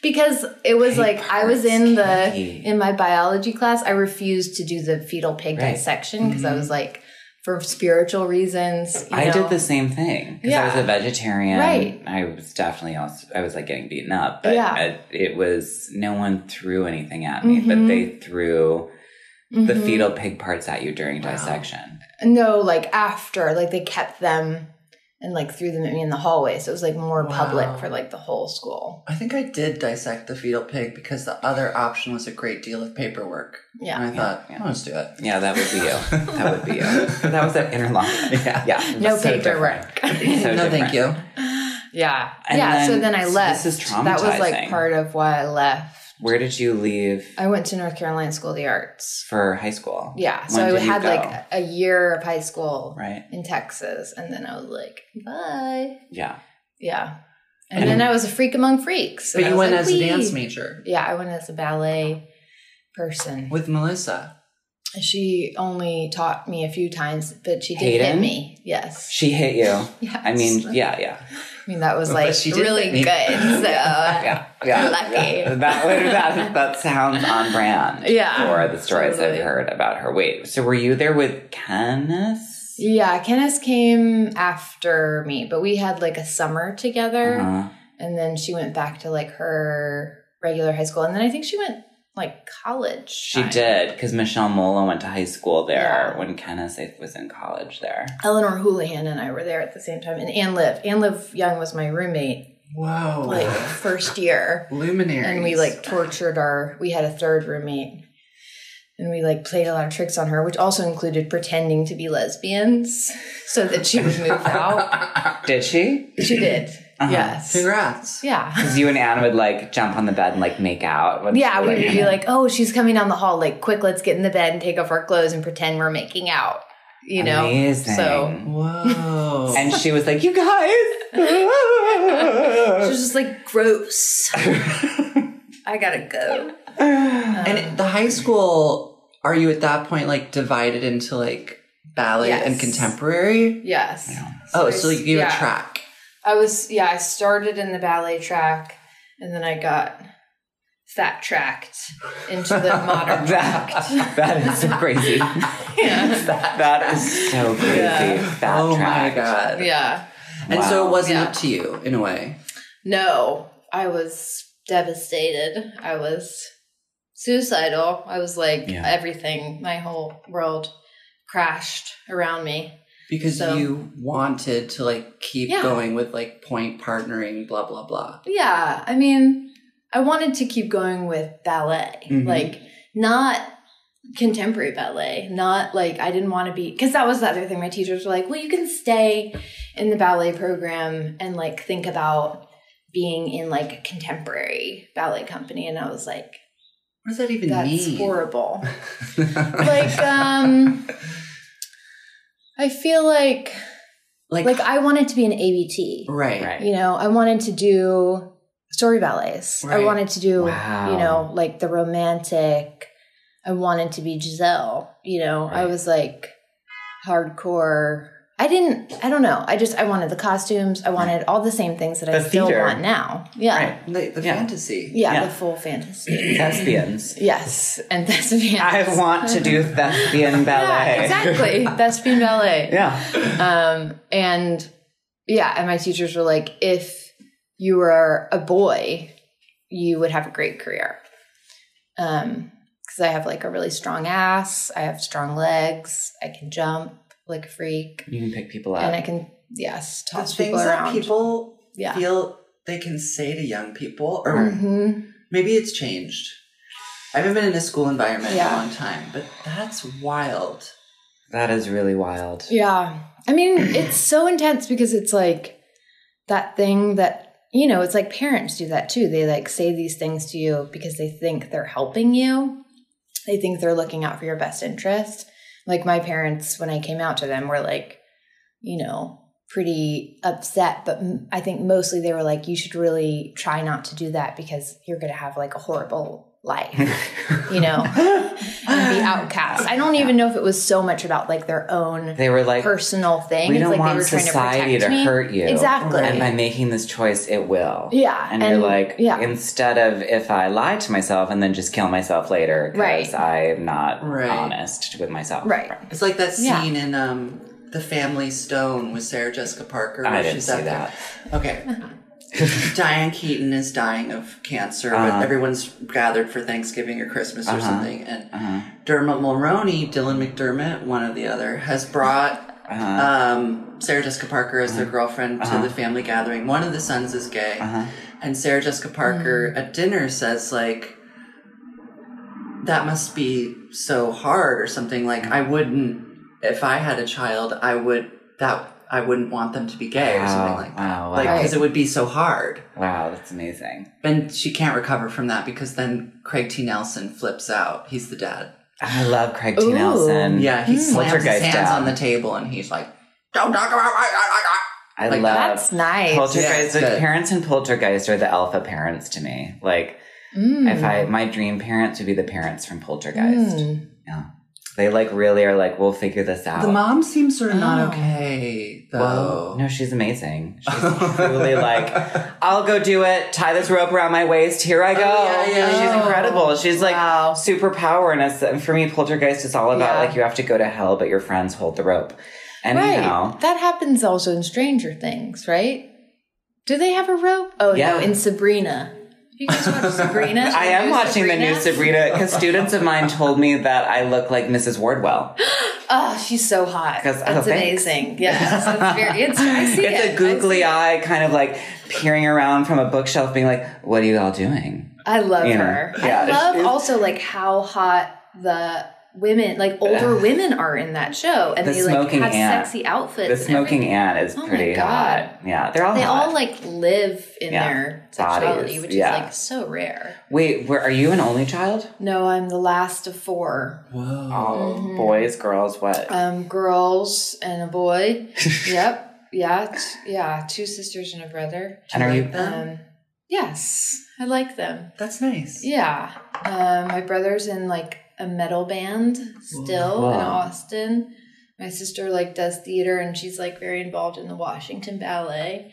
Because it was Pig like I was in the in my biology class. I refused to do the fetal pig Right. dissection because I Mhm. was like, for spiritual reasons. you I know. did the same thing because I was a vegetarian. Right. I was definitely also I was like getting beaten up, but Yeah. it, it was no one threw anything at me, but Mhm. they threw the Mhm. fetal pig parts at you during Wow. dissection. No, like after, like they kept them and like threw them at me in the hallway. So it was like more Wow. public for like the whole school. I think I did dissect the fetal pig because the other option was a great deal of paperwork. Yeah. And I thought, yeah. let's do it. Yeah, that would be you. That would be you. [LAUGHS] That was at Interlochen. Yeah. yeah. No so paperwork. [LAUGHS] So [LAUGHS] no, thank you. Yeah. And yeah. so then- then I left. this is That was like part of why I left. Where did you leave I went to North Carolina School of the Arts. for high school? Yeah. So When I had like a year of high school Right. in Texas. And then I was like, bye. Yeah. Yeah. And, And- then I was a freak among freaks. But you went like, as a dance major Yeah, I went as a ballet person. with Melissa. She only taught me a few times, but she did hit me. Yes. She hit you. [LAUGHS] Yes. I mean, yeah, yeah. I mean that was like really good. [LAUGHS] So Yeah, yeah. Lucky. yeah. That, would- that, that sounds on brand [LAUGHS] Yeah, for the stories totally. I've heard about her. Wait, so were you there with Kenneth? yeah, Kenneth came after me, but we had like a summer together, Uh-huh. and then she went back to like her regular high school, and then I think she went like college. She time. did, because Michelle Mola went to high school there Yeah. when Kenneth was in college there. Eleanor Hullihan and I were there at the same time, and Ann Liv. Ann Liv Young was my roommate Whoa. like first year. luminary, and we like tortured our we had a third roommate and we like played a lot of tricks on her which also included pretending to be lesbians so that she would move out [LAUGHS] Did she? she did Uh-huh. yes Congrats. yeah [LAUGHS] Because you and Ann would like jump on the bed and like make out. when yeah we like, would be [LAUGHS] like oh she's coming down the hall like quick let's get in the bed and take off our clothes and pretend we're making out you know Amazing. so Whoa. and she was like, "You guys." [LAUGHS] she was just like gross i gotta go And the high school, are you at that point like divided into like ballet and contemporary? yes Oh, I so s- you yeah. a track. I was yeah, I started in the ballet track and then I got fat tracked into the [LAUGHS] modern track. [LAUGHS] [LAUGHS] that, that is so crazy. Yeah. that is so crazy. Yeah. That oh track. my god. Yeah. And so it wasn't Yeah. up to you in a way. No, I was devastated. I was suicidal. I was like Yeah. everything, my whole world crashed around me. Because So- you wanted to like keep Yeah. going with like pointe partnering, blah blah blah. Yeah, I mean, I wanted to keep going with ballet, Mhm. like not contemporary ballet, not like I didn't want to be because that was the other thing. My teachers were like, "Well, you can stay in the ballet program and like think about being in like a contemporary ballet company," and I was like, What does that even "That's mean? horrible." [LAUGHS] like, um, I feel like like, like I wanted to be an ABT. right. Right. You know, I wanted to do story ballets. I wanted to do, Wow. you know, like the romantic. I wanted to be Giselle. You know, I was like hardcore. I didn't, I don't know. I just, I wanted the costumes. I wanted all the same things that I The still theater. want now. Yeah. Right. The, the Yeah. fantasy. Yeah, Yeah. The full fantasy. Thespians. yes. And thespian. I want to do [LAUGHS] thespian ballet. Yeah, exactly. thespian ballet. yeah. Um, and yeah, and my teachers were like, if you were a boy, you would have a great career. Um, because I have like a really strong ass, I have strong legs, I can jump like freak, You can pick people up. and I can yes The toss things people that around. people yeah. feel they can say to young people, or hmm maybe it's changed. I haven't been in a school environment in a long time, but that's wild. that is really wild. Yeah. I mean, [CLEARS THROAT] it's so intense because it's like that thing that, you know, it's like parents do that too. They like say these things to you because they think they're helping you. They think they're looking out for your best interest. Like my parents, when I came out to them, were like, you know, pretty upset. But I think mostly they were like, you should really try not to do that because you're going to have like a horrible life, you know? and be outcast. I don't even know if it was so much about like their own They were like, personal thing. we It's don't like want they were trying society to, to, hurt you. Exactly. And by making this choice, it will. Yeah, And, you're like, yeah. instead of if I lie to myself and then just kill myself later because Right. I'm not Right. honest with myself. Right. It's like that Yeah. scene in um, The Family Stone with Sarah Jessica Parker. I didn't see at the- that. Okay. [LAUGHS] Diane Keaton is dying of cancer, Uh-huh. but everyone's gathered for Thanksgiving or Christmas or Uh-huh. something. And Uh-huh. Dermot Mulroney, Dylan McDermott, one or the other, has brought Uh-huh. um, Sarah Jessica Parker as their girlfriend to Uh-huh. the family gathering. One of the sons is gay. Uh-huh. And Sarah Jessica Parker at dinner says, like, that must be so hard or something. Like, I wouldn't, if I had a child, I would, that, I wouldn't want them to be gay or something like that. wow, Like, because it would be so hard. Wow, that's amazing. And she can't recover from that because then Craig T. Nelson flips out. He's the dad. I love Craig T. Ooh. Nelson. Yeah, he slams his hands down. on the table and he's like, "Don't talk about." I, I, I Like, love That's nice. Poltergeist. Yeah, the parents in Poltergeist are the alpha parents to me. Like, Mm. if I, my dream parents would be the parents from Poltergeist. Mm. Yeah. They like really are like, we'll figure this out. The mom seems sort of not Oh. okay though. Whoa. No, she's amazing. She's [LAUGHS] truly like, I'll go do it. Tie this rope around my waist. Here I oh, go. Oh, yeah, yeah, she's yeah. incredible. She's like Wow. superpower. And it's, for me, Poltergeist is all about Yeah. like you have to go to hell, but your friends hold the rope. And Right. you know, That happens also in Stranger Things, right? Do they have a rope? Oh Yeah. no, in Sabrina. You guys watch Sabrina? [LAUGHS] I am watching the new Sabrina because students of mine told me that I look like Mrs. Wardwell. [GASPS] Oh, she's so hot. oh, That's thanks. amazing. [LAUGHS] That's very. It's, I see It's it. a googly eye, kind of like peering around from a bookshelf, being like, "What are you all doing?" I love You know, her. yeah, I love also like how hot the women, like older [LAUGHS] women, are in that show, and The they like have ant. sexy outfits. The smoking everything. ant is Oh pretty hot. Yeah, they're all They hot. all like live in Yeah. their sexuality, Bodies, which yeah. is like so rare. Wait, where are you an only child? No, I'm the last of four. Whoa. Oh, Mm-hmm. boys, girls, what? Um, girls and a boy. [LAUGHS] yep. Yeah. T- yeah. Two sisters and a brother. and are like you? them? Um, yes, I like them. That's nice. Yeah. Um, my brother's in like a metal band still Wow. in Austin. My sister like does theater and she's like very involved in the Washington Ballet.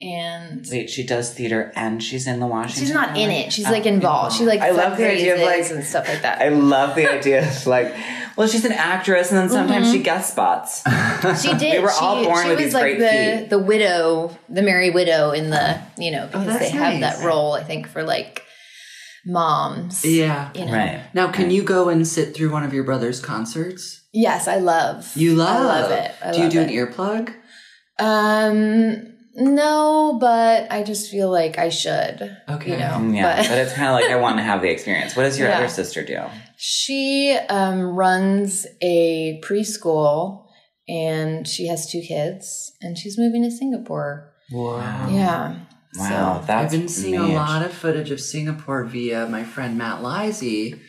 And Wait, she does theater and she's in the Washington. she's not in it. She's Oh, like involved. She like I love the idea of, like- and stuff like that. I love the idea of like, well, she's an actress, and then sometimes mm-hmm. she guest spots. [LAUGHS] She did. We were all she, born she with was these like great the feet. the widow, the merry widow in the you know oh, because that's they have that role. I think for like moms. Yeah. You know. Right. Now, can you go and sit through one of your brother's concerts? Yes, I love. You love. I love it. I do you do it. an earplug? Um, no, but I just feel like I should. Okay. You know, Yeah, but, but it's kind of like I want to have the [LAUGHS] experience. What does your Yeah. other sister do? she um runs a preschool and she has two kids and she's moving to Singapore. Wow. Yeah. Wow, So- that's I've been seeing a lot of footage of Singapore via my friend Matt Lisey,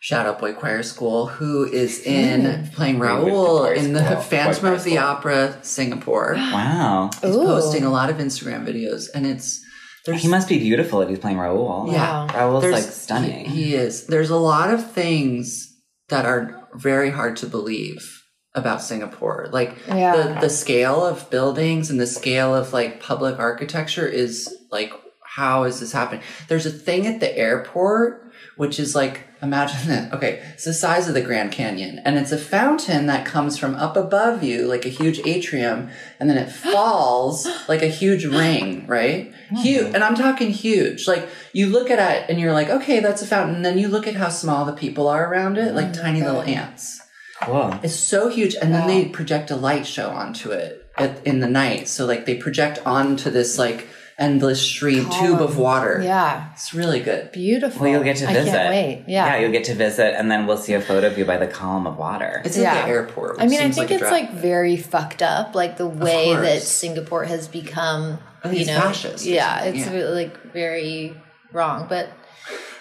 Shout Out Boy Choir School, who is in hmm. playing Wait, with Raoul in the school, [LAUGHS] Phantom of the. Opera Singapore. [GASPS] Wow, He's Ooh. posting a lot of Instagram videos, and it's there's he must be beautiful if he's playing Raoul. Yeah. Raoul's there's- like stunning. He, he is. There's a lot of things that are very hard to believe about Singapore. Like Yeah. the the scale of buildings and the scale of like public architecture is like how is this happening? There's a thing at the airport which is like imagine that. Okay, it's the size of the Grand Canyon and it's a fountain that comes from up above you like a huge atrium and then it [GASPS] falls like a huge ring, right? Hmm. Huge. And I'm talking huge. Like you look at it and you're like, "Okay, that's a fountain." And then you look at how small the people are around it, like oh tiny little ants. Cool. It's so huge, and then they project a light show onto it at, in the night. So like they project onto this like endless stream tube of water. Yeah. it's really good. Beautiful. Well, you'll get to visit. I visit. can't wait. Yeah. yeah, you'll get to visit, and then we'll see a photo of you by the column of water. It's Yeah. at the airport. I which mean, I think a it's like very fucked up, like the way that Singapore has become. I think you know, fascist yeah, it's yeah. like very wrong, but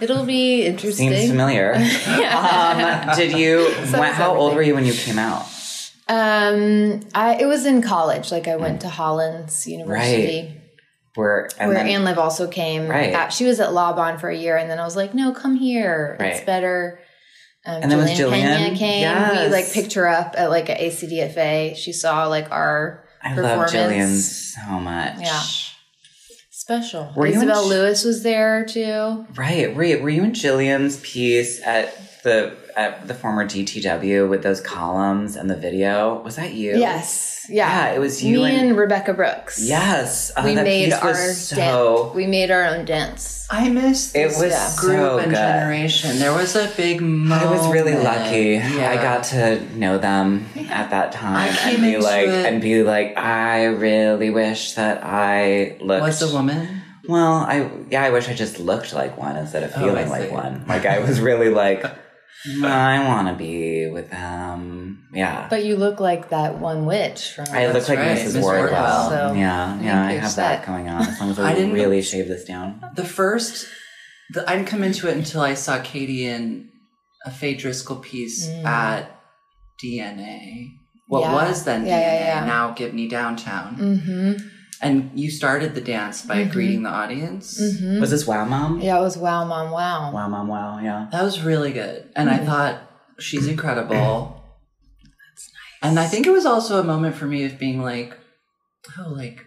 it'll be interesting. Seems familiar. [LAUGHS] Yeah. um, did you? [LAUGHS] So when- how old were you when you came out? Um, I it was in college. Like I went to Hollins University, Where and where then, Ann Liv also came. Right. Uh, she was at Laban for a year, and then I was like, no, come here. It's better. Um, And then was Jillian Pena came. Yes. We like picked her up at like a ACDFA. She saw like our I love. Jillian so much. Yeah. Special. Were you in Isabel Lewis was there too. Right. Were you, were you in Jillian's piece at the at the former DTW with those columns and the video? Was that you? Yes, yeah, Yeah, it was you Me and- and, Rebecca Brooks. Yes. Oh, we made our so. dance. We made our own dance. I missed It this was Yeah. group so and good. generation. There was a big moment. I was really lucky. Yeah. I got to know them at that time I came and be into like it- and be like, I really wish that I looked Was a woman? Well, I yeah, I wish I just looked like one instead of Oh, feeling I like one. [LAUGHS] Like I was really like, I want to be with them. Yeah, But you look like that one witch from. I look like right, Mrs. Miss Wardwell. Wardwell. So, yeah, yeah, I think have you're that going on. As long as [LAUGHS] I I, didn't- really shave this down. The first, the, I didn't come into it until I saw Katy in a Faye Driscoll piece Mm. at DNA. What Yeah. was then Yeah, DNA, yeah, yeah. now Gibney Downtown. Mm-hmm. And you started the dance by Mhm. greeting the audience. Mm-hmm. Was this Wow Mom? Yeah, it was wow, mom, wow. Wow Mom, wow, yeah. That was really good. And Mm. I thought she's incredible. [CLEARS THROAT] That's nice. And I think it was also a moment for me of being like, oh, like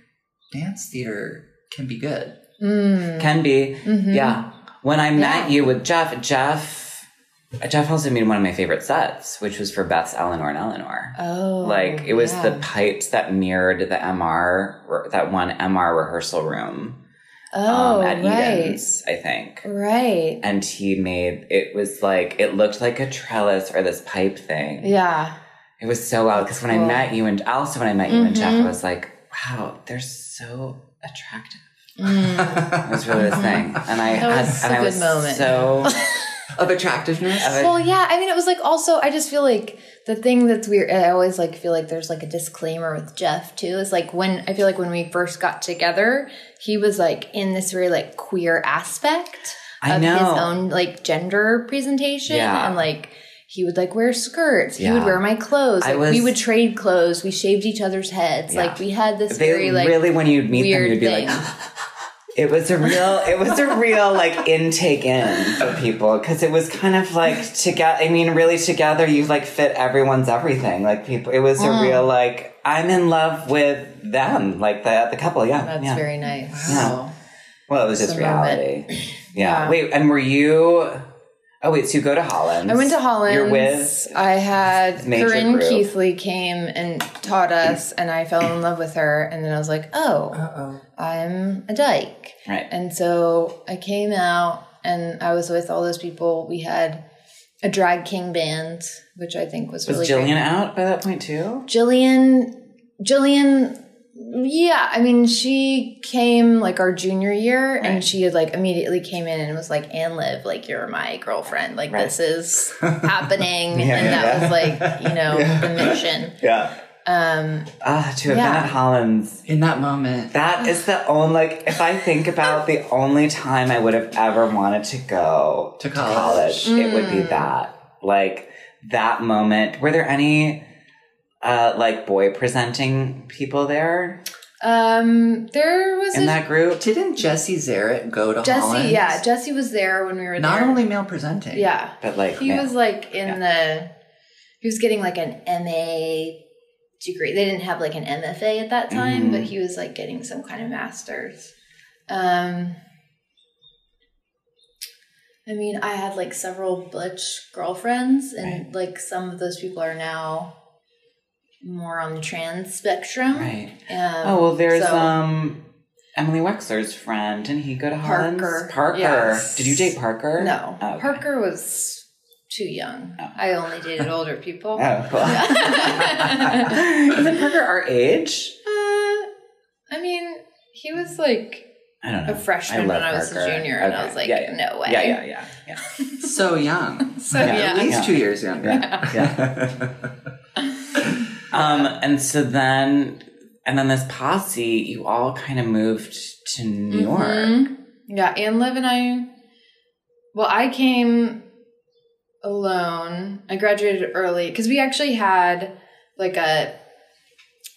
dance theater can be good. Mm. Can be. Mhm. Yeah. When I met Yeah. you with Jeff, Jeff, Jeff also made one of my favorite sets, which was for Beth's Eleanor and Eleanor. Oh, like it was the pipes that mirrored the MR, that one MR rehearsal room oh, um, at right, Eden's, I think. right, And he made it was like it looked like a trellis or this pipe thing. yeah, It was so loud because when I met you and also when I met you and Jeff, I Mhm. was like, wow, they're so attractive. Mm. [LAUGHS] That was really the thing, and I That had, was and I was moment. so [LAUGHS] of attractiveness. Well, yeah. I mean, it was like also. I just feel like the thing that's weird. I always like feel like there's like a disclaimer with Jeff too. Is like when I feel like when we first got together, he was like in this very like queer aspect I of know. his own like gender presentation, Yeah. and like. He would like wear skirts. Yeah. He would wear my clothes. I Like, was- we would trade clothes. We shaved each other's heads. Yeah. Like we had this they very like really when you'd meet them, weird you'd be thing. like. [LAUGHS] It was a real, it was a real like intake in for people because it was kind of like together. I mean, really together, you like fit everyone's everything. Like people, it was Mm. a real like I'm in love with them, like the the couple. Yeah, That's yeah. very nice. Yeah. Well, it was just It's a moment. reality. [CLEARS THROAT] Yeah. Yeah. Wait, and were you? Oh wait, so you go to Hollins? I went to Hollins. You're with. I had Major Corinne group. Keithley came and taught us, and I fell in love with her. And then I was like, oh, Uh-oh. I'm a dyke. Right. And so I came out, and I was with all those people. We had a drag king band, which I think was Was really Jillian great. out by that point too? Jillian, Jillian, yeah. I mean, she came like our junior year, Right. and she had like immediately came in and was like, "Ann Liv, like you're my girlfriend. Like Right. this is [LAUGHS] happening," Yeah, and yeah, that yeah. was like you know [LAUGHS] the mission. Yeah. Um, Ah, to have Yeah. been at Hollins. In that moment. That is the only like if I think about the only time I would have ever wanted to go To college. it would be Mm. that. Like that moment. Were there any uh like boy presenting people there um, there was in a that group? Didn't Jesse Zaritt go to Jesse. Hollins? Yeah, Jesse was there when we were Not there. only male presenting. yeah, But like he man, was like in the he was getting like an MA degree. They didn't have like an MFA at that time, Mhm. but he was like getting some kind of masters. Um I mean, I had like several butch girlfriends and Right. like some of those people are now more on the trans spectrum. right. Um, Oh well there's so- um Emily Wexler's friend. Didn't he go to Hollins? Parker, Parker. yes. Did you date Parker? No. Oh, okay. Parker was too young. Oh. I only dated older people. Oh, cool. [LAUGHS] [LAUGHS] Isn't Parker our age? Uh, I mean, he was like I don't know. a freshman love when I was a Parker. junior, and I was like, Yeah, yeah. no way. Yeah, yeah, yeah, yeah. So young. [LAUGHS] So Yeah. yeah. At least Yeah. two years younger. Yeah. Um, and so then, and then this posse, you all kind of moved to New York. Mhm. Yeah, Ann Liv and I. Well, I came alone. I graduated early because we actually had like a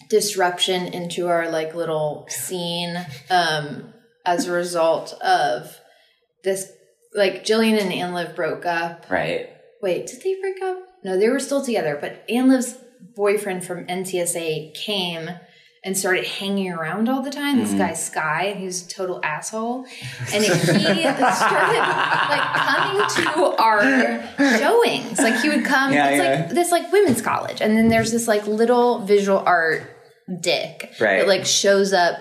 disruption into our like little scene um as a result of this like Jillian and Ann Liv broke up Right. wait, did they break up? No, they were still together. But Ann Liv's boyfriend from NCSA came and started hanging around all the time. This mm-hmm. guy Sky, and he was a total asshole. And he started like coming to our showings. Like he would come. Yeah, it's yeah. like this like women's college, and then there's this like little visual art dick Right. that like shows up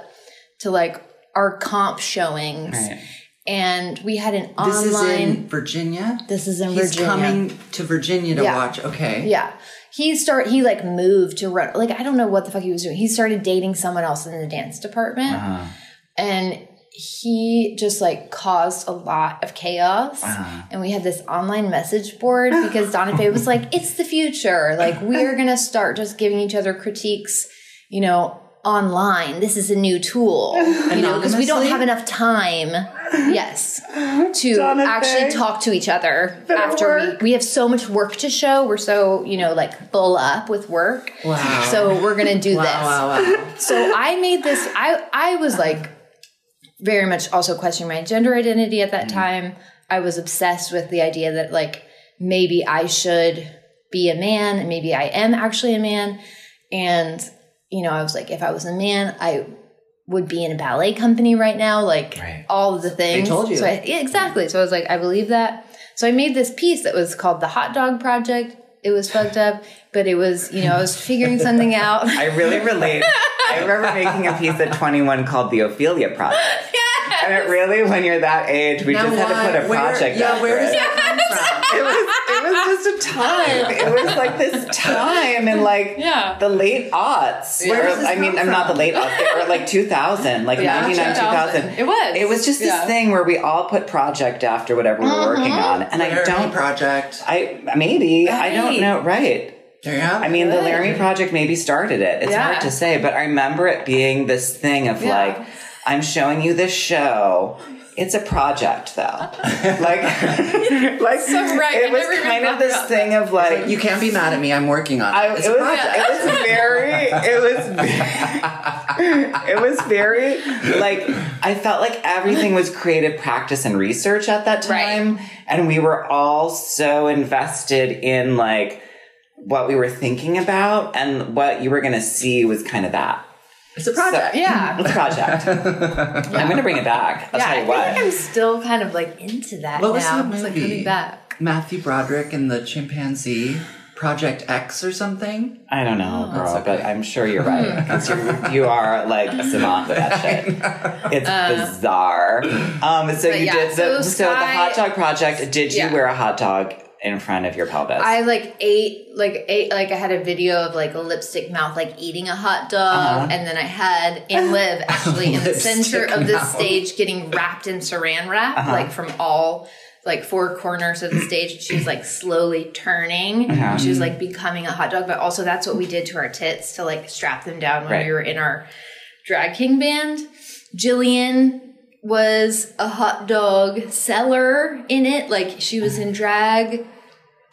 to like our comp showings. Right. And we had an This is in Virginia. This is in He's Virginia. coming to Virginia to Yeah. watch. Okay. Yeah. He start he like moved to run like I don't know what the fuck he was doing. He started dating someone else in the dance department. Uh-huh. And he just like caused a lot of chaos. Uh-huh. And we had this online message board because Donna Faye was like, it's the future. Like we're gonna start just giving each other critiques, you know, online. This is a new tool. [LAUGHS] You know, because we don't have enough time, yes, to Donna actually talk to each other after we, we have so much work to show. We're so, you know, like full up with work. Wow. So we're gonna do Wow, this. wow, wow. So I made this. I I was like very much also questioning my gender identity at that mm. time. I was obsessed with the idea that like maybe I should be a man, and maybe I am actually a man. And you know, I was like, if I was a man, I would be in a ballet company right now, like Right. all of the things. They told you. So I, yeah, exactly. So I was like, I believe that. So I made this piece that was called the Hot Dog Project. It was fucked up, but it was, you know, I was figuring something [LAUGHS] out. I really relate. I remember making a piece at 21 called the Ophelia Project. [LAUGHS] And it really, when you're that age, we Now just had to put a where- project Yeah, after where does it. that come from? it was it was just a time. It was like this time in like Yeah. the late aughts. Where Or, I mean, come I'm not the late aughts, or like 2000, like Yeah, 99, 2000. 2000. It was. It was just this Yeah. thing where we all put project after whatever we were mm-hmm. working on, and I don't. project. I maybe I don't know. Right. There you have. I mean, the Good. Laramie Project maybe started it. It's Yeah. hard to say, but I remember it being this thing of Yeah. like, I'm showing you this show. It's a project, though. [LAUGHS] like, like So right, I it was kind of this about thing of like, you can't be mad at me. I'm working on it. I, it, was, a it was very, it was, [LAUGHS] it was very, like, I felt like everything was creative practice and research at that time. And we were all so invested in, like, what we were thinking about and what you were going to see was kind of that. It's a project. Yeah. It's a project. [LAUGHS] I'm going to bring it back. I'll yeah, tell I you feel what. like I'm still kind of like into that What was now. that It's like coming back. Matthew Broderick and the chimpanzee. Project X or something. I don't know, Oh. girl, That's but. I'm sure you're right because you're, you are like a savant with that [LAUGHS] shit. It's bizarre. Um, so Uh, you yeah, did the so so, the hot dog project. Did you Yeah. wear a hot dog in front of your pelvis? I like ate like ate like I had a video of like a lipstick mouth like eating a hot dog, Uh-huh. and then I had in [LAUGHS] live actually in the center of the stage getting wrapped in Saran wrap Uh-huh. like from all like four corners of the stage. She was like slowly turning. Uh-huh. She was like becoming a hot dog, but also that's what we did to our tits to like strap them down when Right. we were in our drag king band. Jillian was a hot dog seller in it. Like she was in drag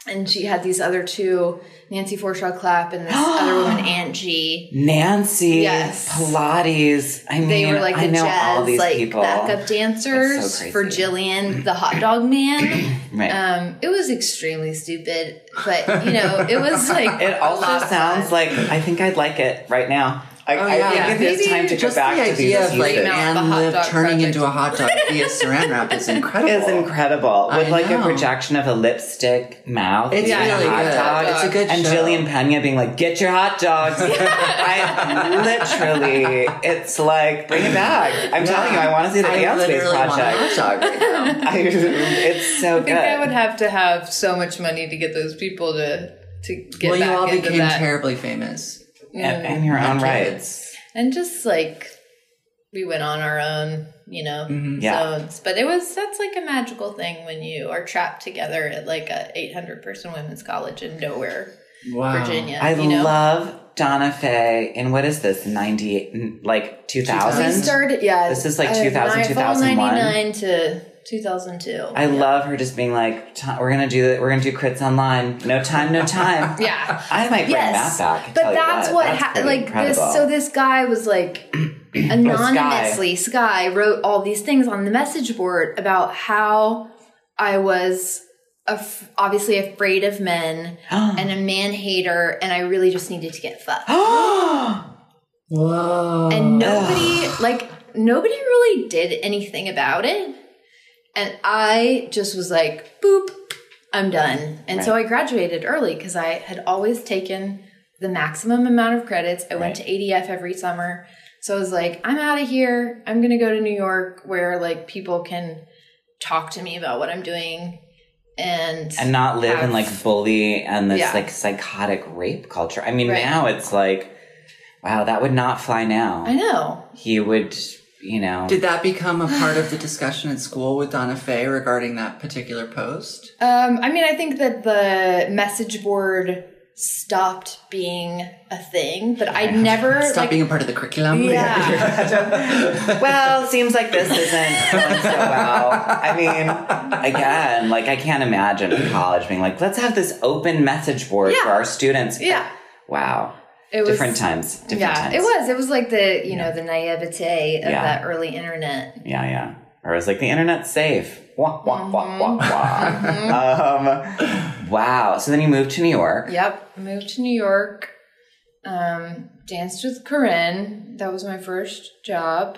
and she had these other two, Nancy Forshaw Clapp and this other [GASPS] woman, Angie. Nancy, Yes. Pilates. I mean, They were like I the jazz like people. backup dancers so for. Jillian, the hot dog man. [CLEARS THROAT] Right. Um, it was extremely stupid, but you know, it was like [LAUGHS] it also sounds like I think I'd like it right now. I, Oh, I yeah. think it is time to go Just back the to these idea of like uses. Out the Anne hot turning project. into a hot dog via saran wrap is [LAUGHS] incredible. is incredible with I like a projection of a lipstick mouth. It's being a really hot good. dog. It's a good and show. Jillian Pena being like, "Get your hot dogs." [LAUGHS] I literally, it's like bring it back. I'm telling you, I want to see the I dance space literally want a project. hot dog right now. [LAUGHS] I, it's so good. I think I would have to have so much money to get those people to to get well, you all into became that. terribly famous. And, and your own Okay. rights. and just like we went on our own you know Mhm. Yeah. zones but it was that's like a magical thing when you are trapped together at like a 800 person women's college in nowhere Wow. virginia I you know love Donna Faye. And what is this? Ninety eight, like 2000? we started yeah This is like uh, 2000, 2001. 99 to 2002 I love her just being like, "We're gonna do it. We're gonna do crits online. No time, no time." [LAUGHS] yeah I might bring yes that back. But tell you that's what, That's ha- pretty like this so this guy was like [CLEARS THROAT] anonymously sky wrote all these things on the message board about how i was af- obviously afraid of men [GASPS] and a man hater, and I really just needed to get fucked. [GASPS] Whoa. and nobody like nobody really did anything about it and i just was like boop i'm done and so i graduated early because i had always taken the maximum amount of credits i went to adf every summer so i was like i'm out of here i'm gonna go to new york where like people can talk to me about what i'm doing and and not live in like bully and this Yeah. like psychotic rape culture. I mean, Right. now it's like, wow, that would not fly now. i know He would, you know. Did that become a part of the discussion at school with Donna Faye regarding that particular post? Um, I mean, I think that the message board stopped being a thing, but I [LAUGHS] never Stop like. being a part of the curriculum. Yeah. [LAUGHS] well, seems like this isn't going so well. I mean, again, like I can't imagine a college being like, let's have this open message board for our students. yeah, Wow. It was different times. Different yeah, times. it was. It was like the you know the naivete of Yeah. that early internet. Yeah, yeah. Or it was like the internet's safe. Wah, wah, wah, wah, Mm-hmm. wah. Um, wow. So then you moved to New York. Yep, moved to New York. Um, danced with Corinne. That was my first job.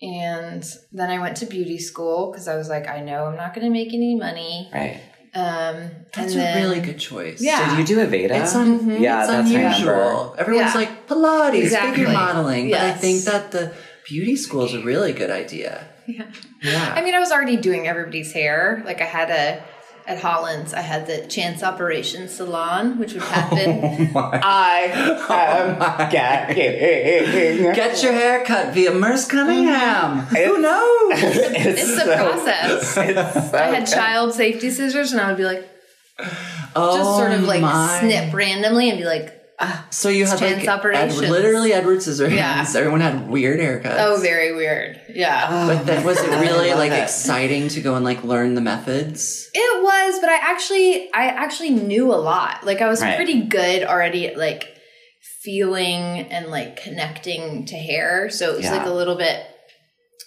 And then I went to beauty school because I was like, I know I'm not going to make any money. Right. Um, That's and a then- really good choice. Yeah. Did you do Aveda? It's, un- Yeah, it's that's unusual. Everyone's Yeah. like Pilates, Exactly. figure modeling, but I think that the beauty school is a really good idea. Yeah. Yeah. I mean, I was already doing everybody's hair. Like I had a at Hollins, I had the Chance Operation Salon, which would happen. [LAUGHS] I [LAUGHS] um, am gagging. [LAUGHS] Get your hair cut via Merce Cunningham. Who knows? it's the process. It's so I had good. child safety scissors, and I would be like, Oh, just sort of like my. snip randomly, and be like, So you had Chance like operations. Edward, literally Edward Scissorhands. Yeah. Everyone had weird haircuts. oh, very weird. Yeah. But then was [LAUGHS] it really like it. exciting to go and like learn the methods? It was, but I actually, I actually knew a lot. Like I was Right. pretty good already at like feeling and like connecting to hair. So it was Yeah. like a little bit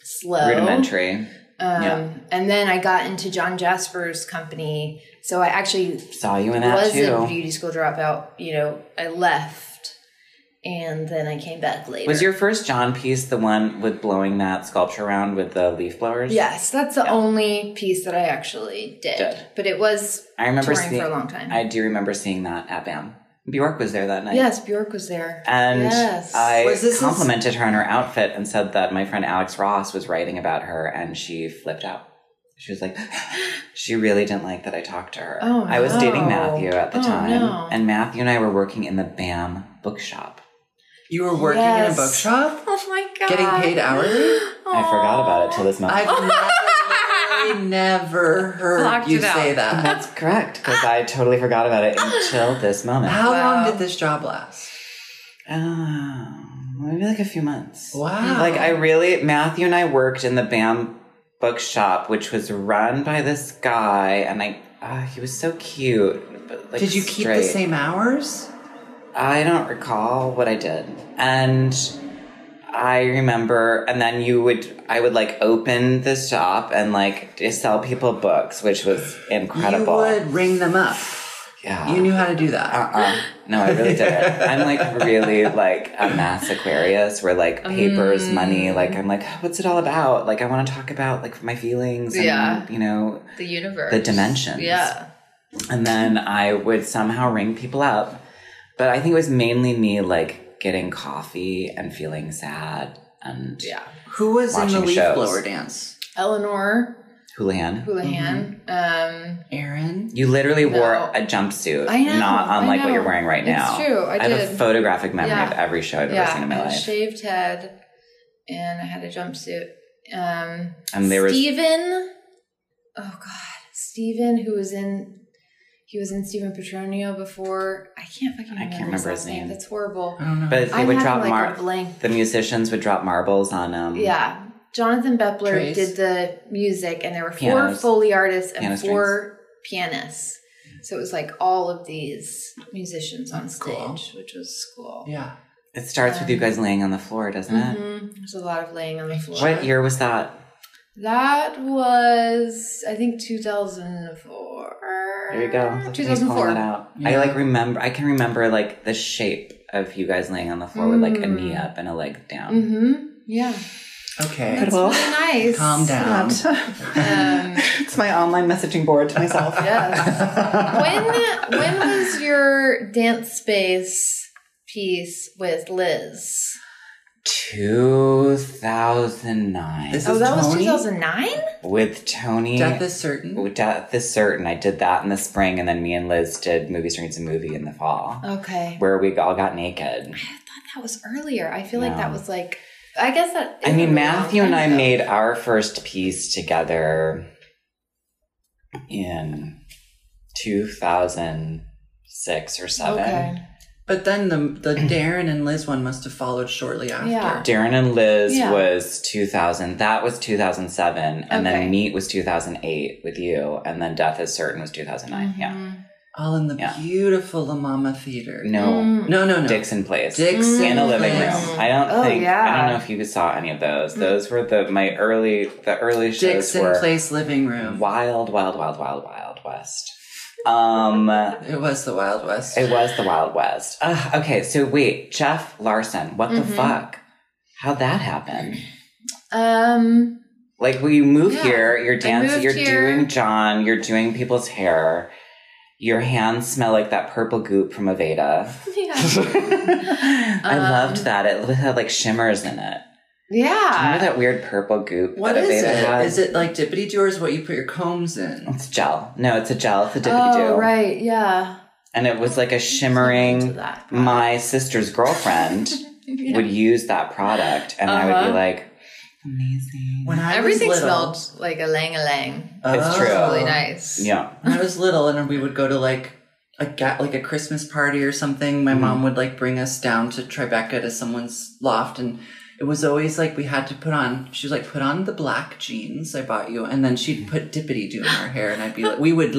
slow. Rudimentary. Um, Yeah. And then I got into John Jasperse company. So I actually Saw you in that was too. a beauty school dropout. You know, I left and then I came back later. Was your first John piece the one with blowing that sculpture around with the leaf blowers? Yes, that's the only piece that I actually did. Did. But it was I remember touring seeing, for a long time. I do remember seeing that at BAM. Bjork was there that night. yes, Bjork was there. And yes. I complimented her on her outfit and said that my friend Alex Ross was writing about her and she flipped out. She was like, [GASPS] she really didn't like that I talked to her. Oh, I was dating. Matthew at the Oh, time, no. and Matthew and I were working in the BAM bookshop. You were working Yes. in a bookshop, [LAUGHS] Oh my god. getting paid hourly. I forgot about it till this moment. I've never, literally never heard Blocked you say that. That's correct, because I totally forgot about it until this moment. How Wow. long did this job last? Oh, maybe like a few months. Wow. Like I really, Matthew and I worked in the BAM bookshop, which was run by this guy, and I, uh, he was so cute. But like Did you keep the same hours? I don't recall what I did, and I remember, and then you would, I would like open the shop and like just sell people books, which was incredible. You would ring them up. Yeah. You knew how to do that. Uh-uh. No, I really didn't. I'm like really like a mass Aquarius where like papers, Mm. money, like I'm like, what's it all about? Like I want to talk about like my feelings and Yeah. you know, the universe. The dimensions. Yeah. and then I would somehow ring people up. But I think it was mainly me like getting coffee and feeling sad and Yeah. Who was in the Watching leaf shows. blower dance? Eleanor Hullihan. Hullihan. Um Aaron. You literally wore a jumpsuit, I know, not I unlike what you're wearing right It's now. true, I I have a photographic memory Yeah. of every show I've yeah, ever seen in my I had a life. shaved head and I had a jumpsuit. Um And there was Steven Oh god. Steven who was in he was in Stephen Petronio before. I can't fucking I can't remember last his name. That's horrible. I don't know. But they I'm would drop like, mar- a blank. the musicians would drop marbles on um Yeah. Jonathan Bepler Trace. did the music, and there were four Pianos. Foley artists and Piano four pianists. So it was like all of these musicians on That's stage, cool. which was cool. yeah. It starts with you guys laying on the floor, doesn't it? Mhm. There's a lot of laying on the floor. What year was that? That was, I think, 2004. There you go. Look at me 2004. pulling it. I like remember. I can remember like the shape of you guys laying on the floor with like a Mm. knee up and a leg down. Mm-hmm. Yeah. Okay. That's Well, really nice. Calm down. Um, [LAUGHS] it's my online messaging board to myself. [LAUGHS] yes. when when [LAUGHS] was your dance space piece with Liz? 2009 This Oh, is that was 2009? with Tony. Death is certain. with Death is certain. I did that in the spring, and then me and Liz did movie streets and movie in the fall, Okay. where we all got naked. I thought that was earlier. I feel like that was like I guess that I mean, Matthew and I time made our first piece together in 2006 or 7. Okay. But then the the Darren and Liz one must have followed shortly after. Yeah. Darren and Liz Yeah. was 2000. That was 2007. And Okay. then Meet was 2008 with you. And then Death is Certain was 2009. Yeah. Mm-hmm. All in the Yeah. beautiful La Mama Theater. No. Mm. No, no, no. Dixon Place. Dixon in a living Place. room. I don't Oh, think. I don't know if you saw any of those. Those were the my early the early shows Dixon were Place living room. wild, wild, wild, wild, wild west. Um, It was the Wild West. it was the Wild West. Ugh, okay, so wait, Jeff Larson. What the Mhm. fuck? How'd that happen? Um Like, when you move Yeah, here, you're dancing, you're here. doing John, you're doing people's hair. Your hands smell like that purple goop from Aveda. yeah. [LAUGHS] I Um, loved that. It had like shimmers in it. Yeah. Remember that weird purple goop what that is Aveda it? had? Is it like dippity do or is what you put your combs in? It's gel. No, it's a gel. It's a dippity Oh, right. Yeah. And it was like a shimmering. that. My sister's girlfriend [LAUGHS] Yeah. would use that product, and I would be Uh-huh. like, amazing. When I Everything was little, smelled like ylang ylang. It's Oh. true. Really nice. Yeah. When I was little, and we would go to like a ga- like a Christmas party or something. My Mhm. mom would like bring us down to Tribeca to someone's loft, and it was always like we had to put on. She was like, "Put on the black jeans I bought you," and then she'd put dippity doo in our hair, and I'd be like, we would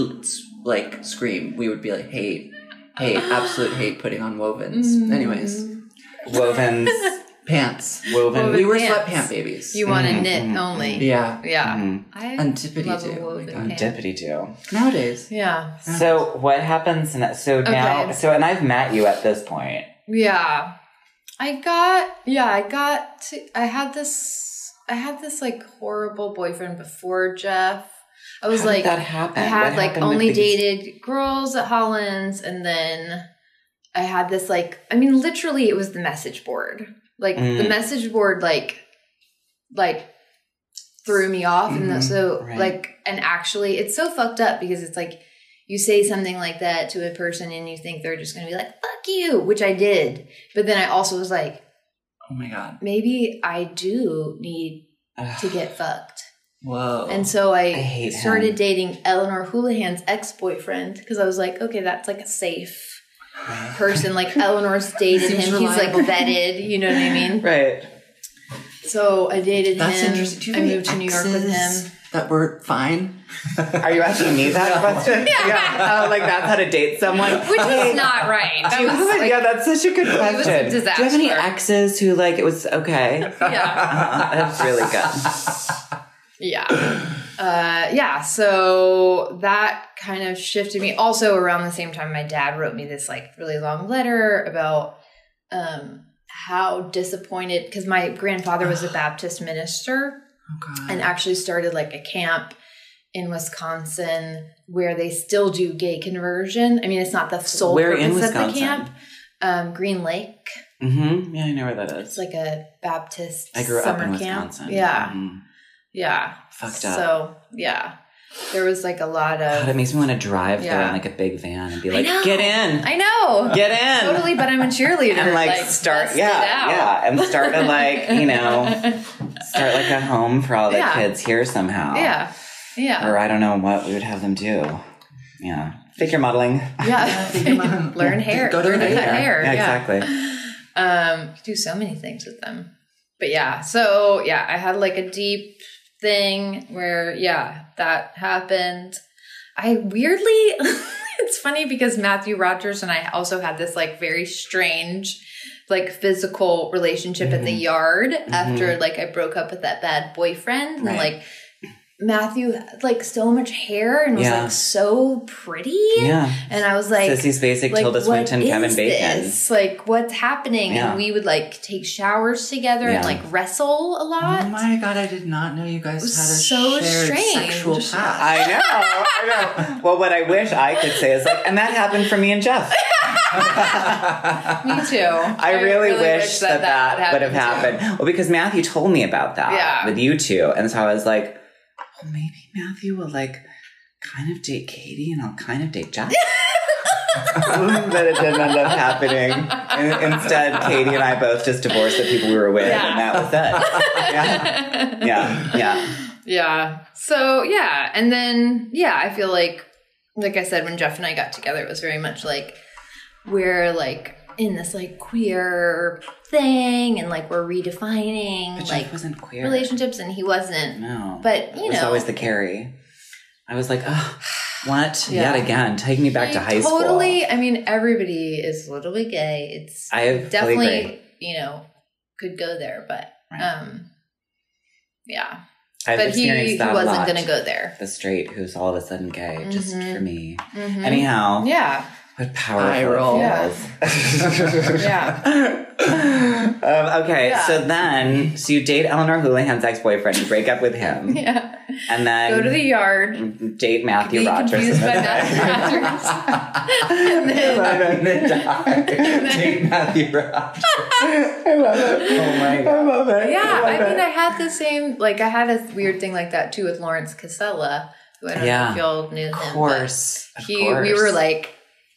like scream. We would be like, "Hate, hate, absolute hate putting on wovens." Mm. Anyways, Wovens. [LAUGHS] pants. Woven. Woven We were pants. sweatpant babies. You want to Mhm, knit mhm. only. yeah, Yeah. Mhm. I and dippity love a doo. Oh my woven God. pant. Dippity. Nowadays, Yeah. So what happens now? So now, Okay. so and I've met you at this point. Yeah. I got yeah, I got to I had this I had this like horrible boyfriend before Jeff. I was How did like that happen? I had What like happened with only these- dated girls at Hollins and then I had this like I mean literally it was the message board. Like the Mm. message board like like threw me off and Mhm. so Right. like and actually it's so fucked up because it's like you say something like that to a person and you think they're just going to be like fuck you which I did but then I also was like oh my god, maybe I do need Ugh. to get fucked whoa. and so I, I started him. dating Eleanor Hullihan's ex-boyfriend because I was like okay that's like a safe person like Eleanor's dated him Seems he's like vetted you know what I mean right. so I dated That's him interesting. Do you I moved to New York with him That were fine. Are you asking me that [LAUGHS] question? [LAUGHS] Yeah. Oh, like that's how to date someone. which is not right [LAUGHS] that was like, yeah, that's such a good was a question. Do you have any exes who like it was okay? yeah that's really good. Yeah. Uh, yeah. So that kind of shifted me. Also, around the same time, my dad wrote me this like really long letter about um, how disappointed, because my grandfather was a Baptist minister Oh and actually started like a camp in Wisconsin where they still do gay conversion. I mean, it's not the sole Where purpose of the camp. Um, Green Lake. Mm-hmm. Yeah, I know where that is. It's like a Baptist I grew summer up in camp. Wisconsin. Yeah. Mhm. Yeah. Fucked up. So yeah, there was like a lot of. God, it makes me want to drive there in like a big van and be like, "Get in, I know. get in." Totally, but I'm a cheerleader. and like, start yeah yeah and start to like you know [LAUGHS] start like a home for all the Yeah. kids here somehow yeah, yeah, or i don't know what we would have them do yeah figure modeling yeah. Figure [LAUGHS] 'em out. Learn hair. Go to Learn the hair. hair. yeah, Yeah, exactly Um, you do so many things with them. But yeah, so yeah, I had like a deep thing where yeah, that happened. I weirdly [LAUGHS] it's funny because Matthew Rogers and I also had this like very strange like physical relationship in the mm-hmm. yard after mm-hmm. like I broke up with that bad boyfriend. And like Matthew had like so much hair and was Yeah. like so pretty. Yeah. And I was like, Sissy Spacek like, Tilda what Swinton, is Kevin Bacon. this? Like, what's happening? Yeah. And we would like take showers together Yeah. and like wrestle a lot. Oh my god, I did not know you guys was had a so shared strange. sexual past. I know, I know. Well, what I wish I could say is like, and that happened for me and Jeff. [LAUGHS] Me too. I, really, wish, that that, would have too. happened. Well, because Matthew told me about that Yeah. with you two, and so I was like, well, maybe Matthew will like kind of date Katie, and I'll kind of date Jeff. but [LAUGHS] [LAUGHS] it didn't end up happening. In- instead, Katie and I both just divorced the people we were with, Yeah. and that was it. Yeah, yeah, yeah. Yeah. So yeah, and then yeah, I feel like like I said when Jeff and I got together it was very much like we're like in this like queer thing and like we're redefining But like Jeff wasn't queer. relationships and he wasn't. No, But, you it was know. always the Carrie. I was like, oh, what? [SIGHS] Yeah. Yet again, take me back He to high school. Totally. I mean everybody is bit gay. It's I definitely, agree. you know, could go there, but Right. um yeah. I've but he, experienced he that wasn't going to go there. The straight who's all of a sudden gay, just Mhm. for me. Mhm. Anyhow, Yeah. Powerful Eye roll. [LAUGHS] Yeah. um, okay, Yeah. so then, so you date Eleanor Hullihan's ex-boyfriend, you break up with him, [LAUGHS] Yeah. and then Go to the yard. date Matthew Be Rogers. confused by [LAUGHS] Matthew then- And then- then die. Date Matthew Rogers. I love it. Oh my god. I love it. Yeah, love I mean, it. I had the same, like, I had a weird thing like that too with Lawrence Casella, who I don't Yeah. know if y'all knew him. Of course. Of He, course. we were like,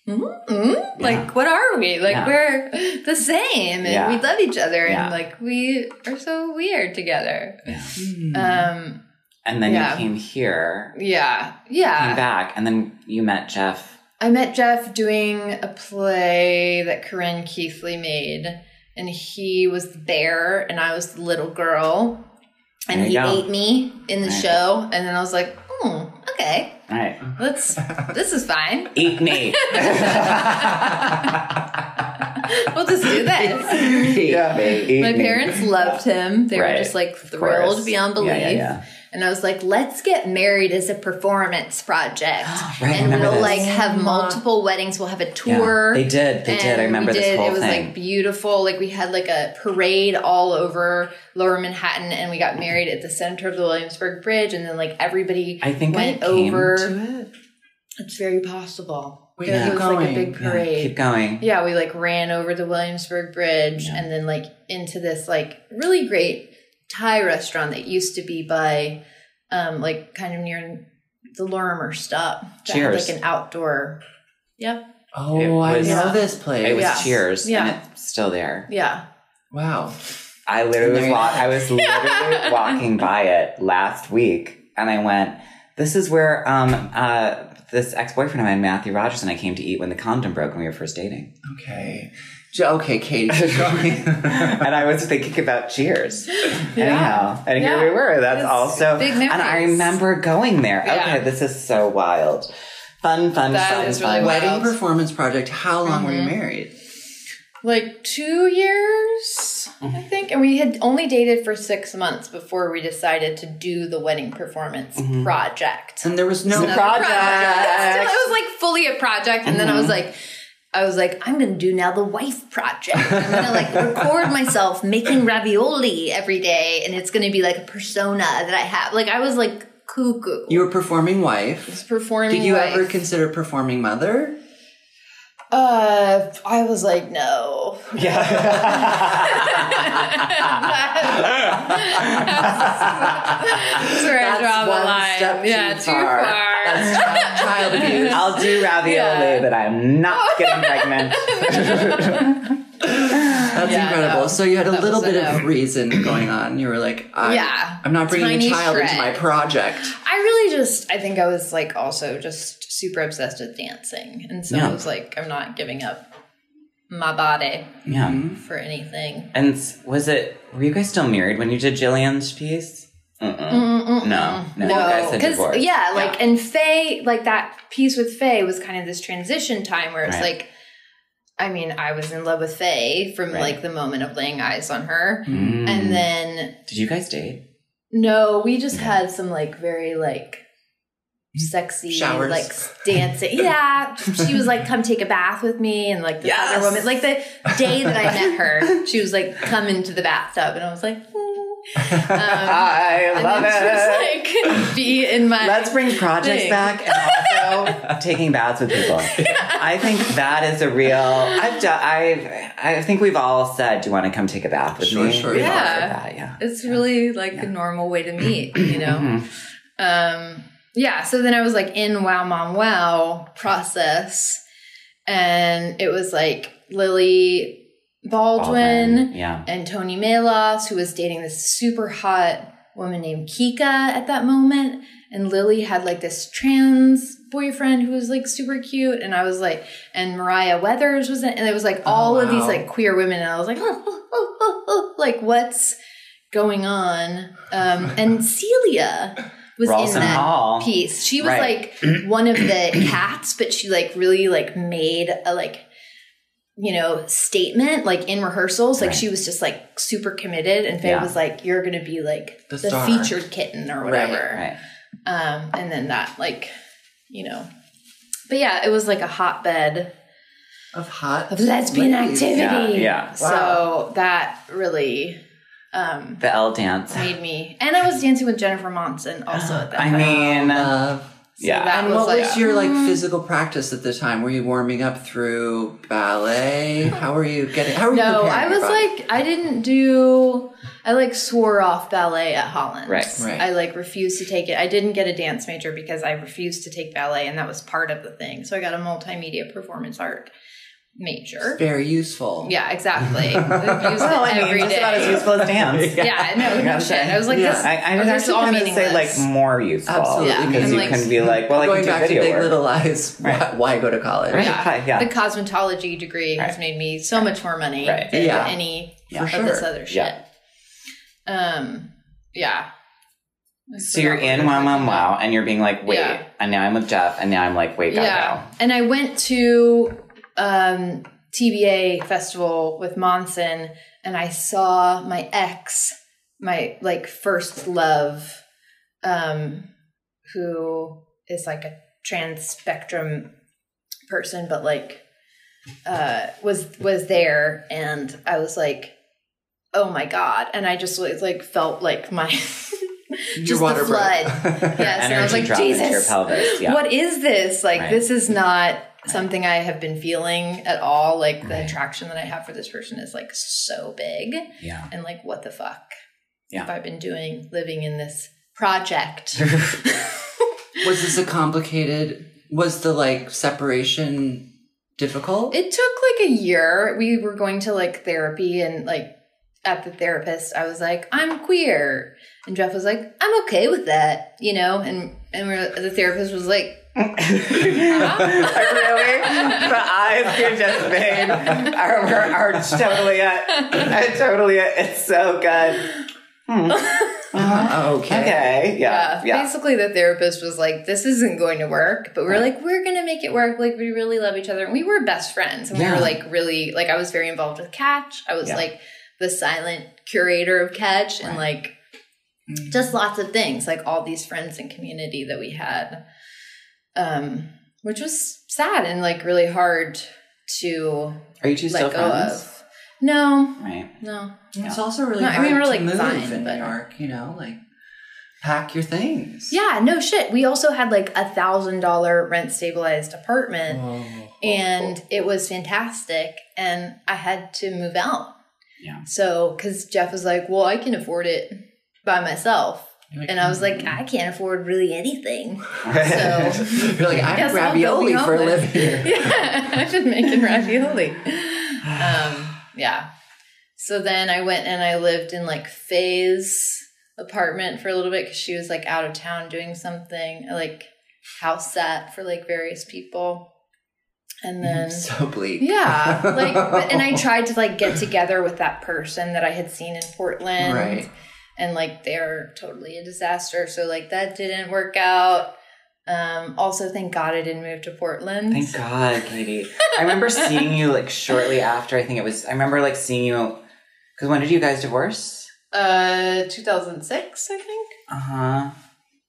mm like, what are we? Like, Yeah. we're the same and Yeah. we love each other Yeah. and, like, we are so weird together. Yeah. Hmm. Um, And then Yeah. you came here, yeah. Yeah. came Yeah. back, and then you met Jeff. I met Jeff doing a play that Corinne Keithley made, and he was the bear, and I was the little girl, and he go. ate me in the Right. show, and then I was like, hmm, okay, All right. let's, this is fine. [LAUGHS] Eat me. [LAUGHS] We'll just do this. yeah. Eat My me. parents loved him. They Right. were just like thrilled beyond belief. Yeah, yeah, yeah. And I was like, let's get married as a performance project. [GASPS] Right, I and remember we'll this. like have multiple weddings. We'll have a Yeah. tour. They did. They did. I remember we this did. whole It was thing. like beautiful. Like we had like a parade all over Lower Manhattan, and we got married at the center of the Williamsburg Bridge, and then like everybody I think went I came over. to it. It's very possible. Wait, it keep was like a going. big Yeah, parade. keep going. Yeah, we like ran over the Williamsburg Bridge Yeah. and then like into this like really great Thai restaurant that used to be by um like kind of near the Lorimer stop. That had, Cheers. like an outdoor. Yep. Oh, It I was- know this place. It was Yeah. Cheers, Yeah. and it's still there. Yeah. Wow. I literally was walk- I was literally [LAUGHS] walking by it last week, and I went, "This is where um uh this ex boyfriend of mine, Matthew Rogers, and I came to eat when the condom broke when we were first dating." Okay. Jo- Okay, Katy, [LAUGHS] and I was thinking about Cheers. Yeah. Anyhow, and Yeah. here we were. That's It's also big and I remember going there. Yeah. Okay, this is so wild. Fun, fun, That fun, is really fun. wild. Wedding performance project. How long were you Mhm. married? Like two years, I think. And we had only dated for six months before we decided to do the wedding performance Mhm. project. And there was no Another project. Still, [LAUGHS] it was like fully a project, and then I was Mhm. like, I was like, I'm gonna do now the wife project. I'm gonna like [LAUGHS] record myself making ravioli every day, and it's gonna be like a persona that I have. Like I was like cuckoo. You were performing wife. was performing. Did you wife. ever consider performing mother? Uh, I was like, no. That's where I That's draw the one line. step yeah, too too far. far. That's child- child [LAUGHS] abuse. I'll do ravioli, Yeah. but I'm not getting pregnant. [LAUGHS] That's Yeah, incredible. no. so you had a little was a bit no. of reason going on. You were like, I, Yeah. I'm not bringing Tiny a child into my project. I really just, I think I was like also just super obsessed with dancing. And so Yeah. I was like, I'm not giving up my body yeah. for anything. And was it? Were you guys still married when you did Jillian's piece? Mm-mm. No, no, you guys had because divorced. yeah, like and Faye, like that piece with Faye was kind of this transition time where it's Right. like, I mean, I was in love with Faye from Right. like the moment of laying eyes on her, Mm. and then did you guys date? No, we just had some like very like sexy Showers. like dancing. [LAUGHS] Yeah, she was like, "Come take a bath with me," and like this Yes. other woman. Like the day that I met her, [LAUGHS] she was like, "Come into the bathtub," and I was like, "Hmm." [LAUGHS] um, I love then it. she was like, "Be in my." Let's bring projects thing. back and also taking baths with people. [LAUGHS] I think that is a real. I've done. I've. I think we've all said, "Do you want to come take a bath with Sure, me?" sure, yeah. that, yeah. It's really like a normal way to meet, you know. Mhm. um yeah so then i was like in wow mom wow process and it was like lily baldwin, Yeah. and tony melas who was dating this super hot woman named kika at that moment and lily had like this trans boyfriend who was like super cute and i was like and mariah weathers was in and it was like all of these like queer women and i was like like what's going on um and [LAUGHS] celia was Ralston in that Hall. piece she was Right. like one of the [CLEARS THROAT] cats but she like really like made a like you know statement like in rehearsals like Right. she was just like super committed and faye Yeah. was like you're gonna be like The the, featured kitten or whatever Right. um and then that like you know but yeah it was like a hotbed of hot of lesbian ladies. activity Yeah, yeah. so that really um The L dance. made me and i was dancing with jennifer monson also [GASPS] at that I time. mean, Love. So yeah. that And was what like was your like mm. physical practice at the time? Were you warming up through ballet? How were you getting? How were you? No, I was like, I didn't do. I like swore off ballet at Hollins. Right. Right. I like refused to take it. I didn't get a dance major because I refused to take ballet, and that was part of the thing. So I got a multimedia performance art major. very useful. Yeah, exactly. [LAUGHS] Used well, I mean, every just about as useful as dance. [LAUGHS] Yeah, no, no shit. I was like, Yeah. this. I, I would this is actually all kind of say like more useful. Absolutely. Yeah, Because and, you like, can be like, well, I Going can do back to video Big work. Little Lies, Right. why, why go to college? Right. Yeah. Hi, yeah. The cosmetology degree has Right. made me so much more money Right. than Yeah. any For of sure. this other shit. Yeah. Um, yeah. I So you're forgot what in we were Wow talking Mom about. Wow, and you're being like, wait, Yeah. and now I'm with Jeff, and now I'm like, wait, gotta Yeah. And I went to um, TBA festival with Monson, and I saw my ex, my like first love, um, who is like a trans spectrum person, but like uh, was was there, and I was like, oh my god, and I just like felt like my [LAUGHS] Your just water the flood. [LAUGHS] Yes, and I was like, drop into your Jesus, pelvis. Yeah. what is this? Like, Right. this is not something I have been feeling at all. Like, the Right. attraction that I have for this person is like so big. Yeah. And like, what the fuck Yeah. have I been doing living in this project? [LAUGHS] [LAUGHS] was this a complicated? Was the like separation difficult? it took like a year. We were going to like therapy and like at the therapist, I was like, I'm queer. And Jeff was like, I'm okay with that, you know? And and we're, the therapist was like, really? The eyes you just made are, are, totally it. Are totally it. It's so good. Hmm. Uh, okay. Okay. Yeah. Yeah, Yeah. Basically, the therapist was like, "This isn't going to work," but we're like, "We're gonna make it work." Like, we really love each other, and we were best friends, and we were like, really like, I was very involved with Catch. I was Yeah. like the silent curator of Catch, and like just lots of things, like all these friends and community that we had, um, which was sad and like really hard to Are you two still let go friends? of. No, Right. no. It's also really No, I hard mean, we're, to like, move fine, in but- New York. You know, like pack your things. Yeah, no shit. We also had like a thousand dollar rent stabilized apartment. Oh. and it was fantastic and i had to move out Yeah. so because jeff was like well i can afford it by myself You're like, and i was like "Hmm." i can't afford really anything so [LAUGHS] You're like, I Guess have I'll go ravioli be for a homeless. living. [LAUGHS] yeah i've been making ravioli um yeah so then i went and i lived in like faye's apartment for a little bit because she was like out of town doing something like house sat for like various people and then so bleak. yeah, like, but- and I [LAUGHS] tried to like get together with that person that I had seen in Portland, Right. And like, they're totally a disaster. So like, that didn't work out. Um, also, thank God I didn't move to Portland. Thank God, Katy. I remember seeing you like shortly after. I think it was. I remember like seeing you. Because when did you guys divorce? Uh, 2006, I think. Uh huh.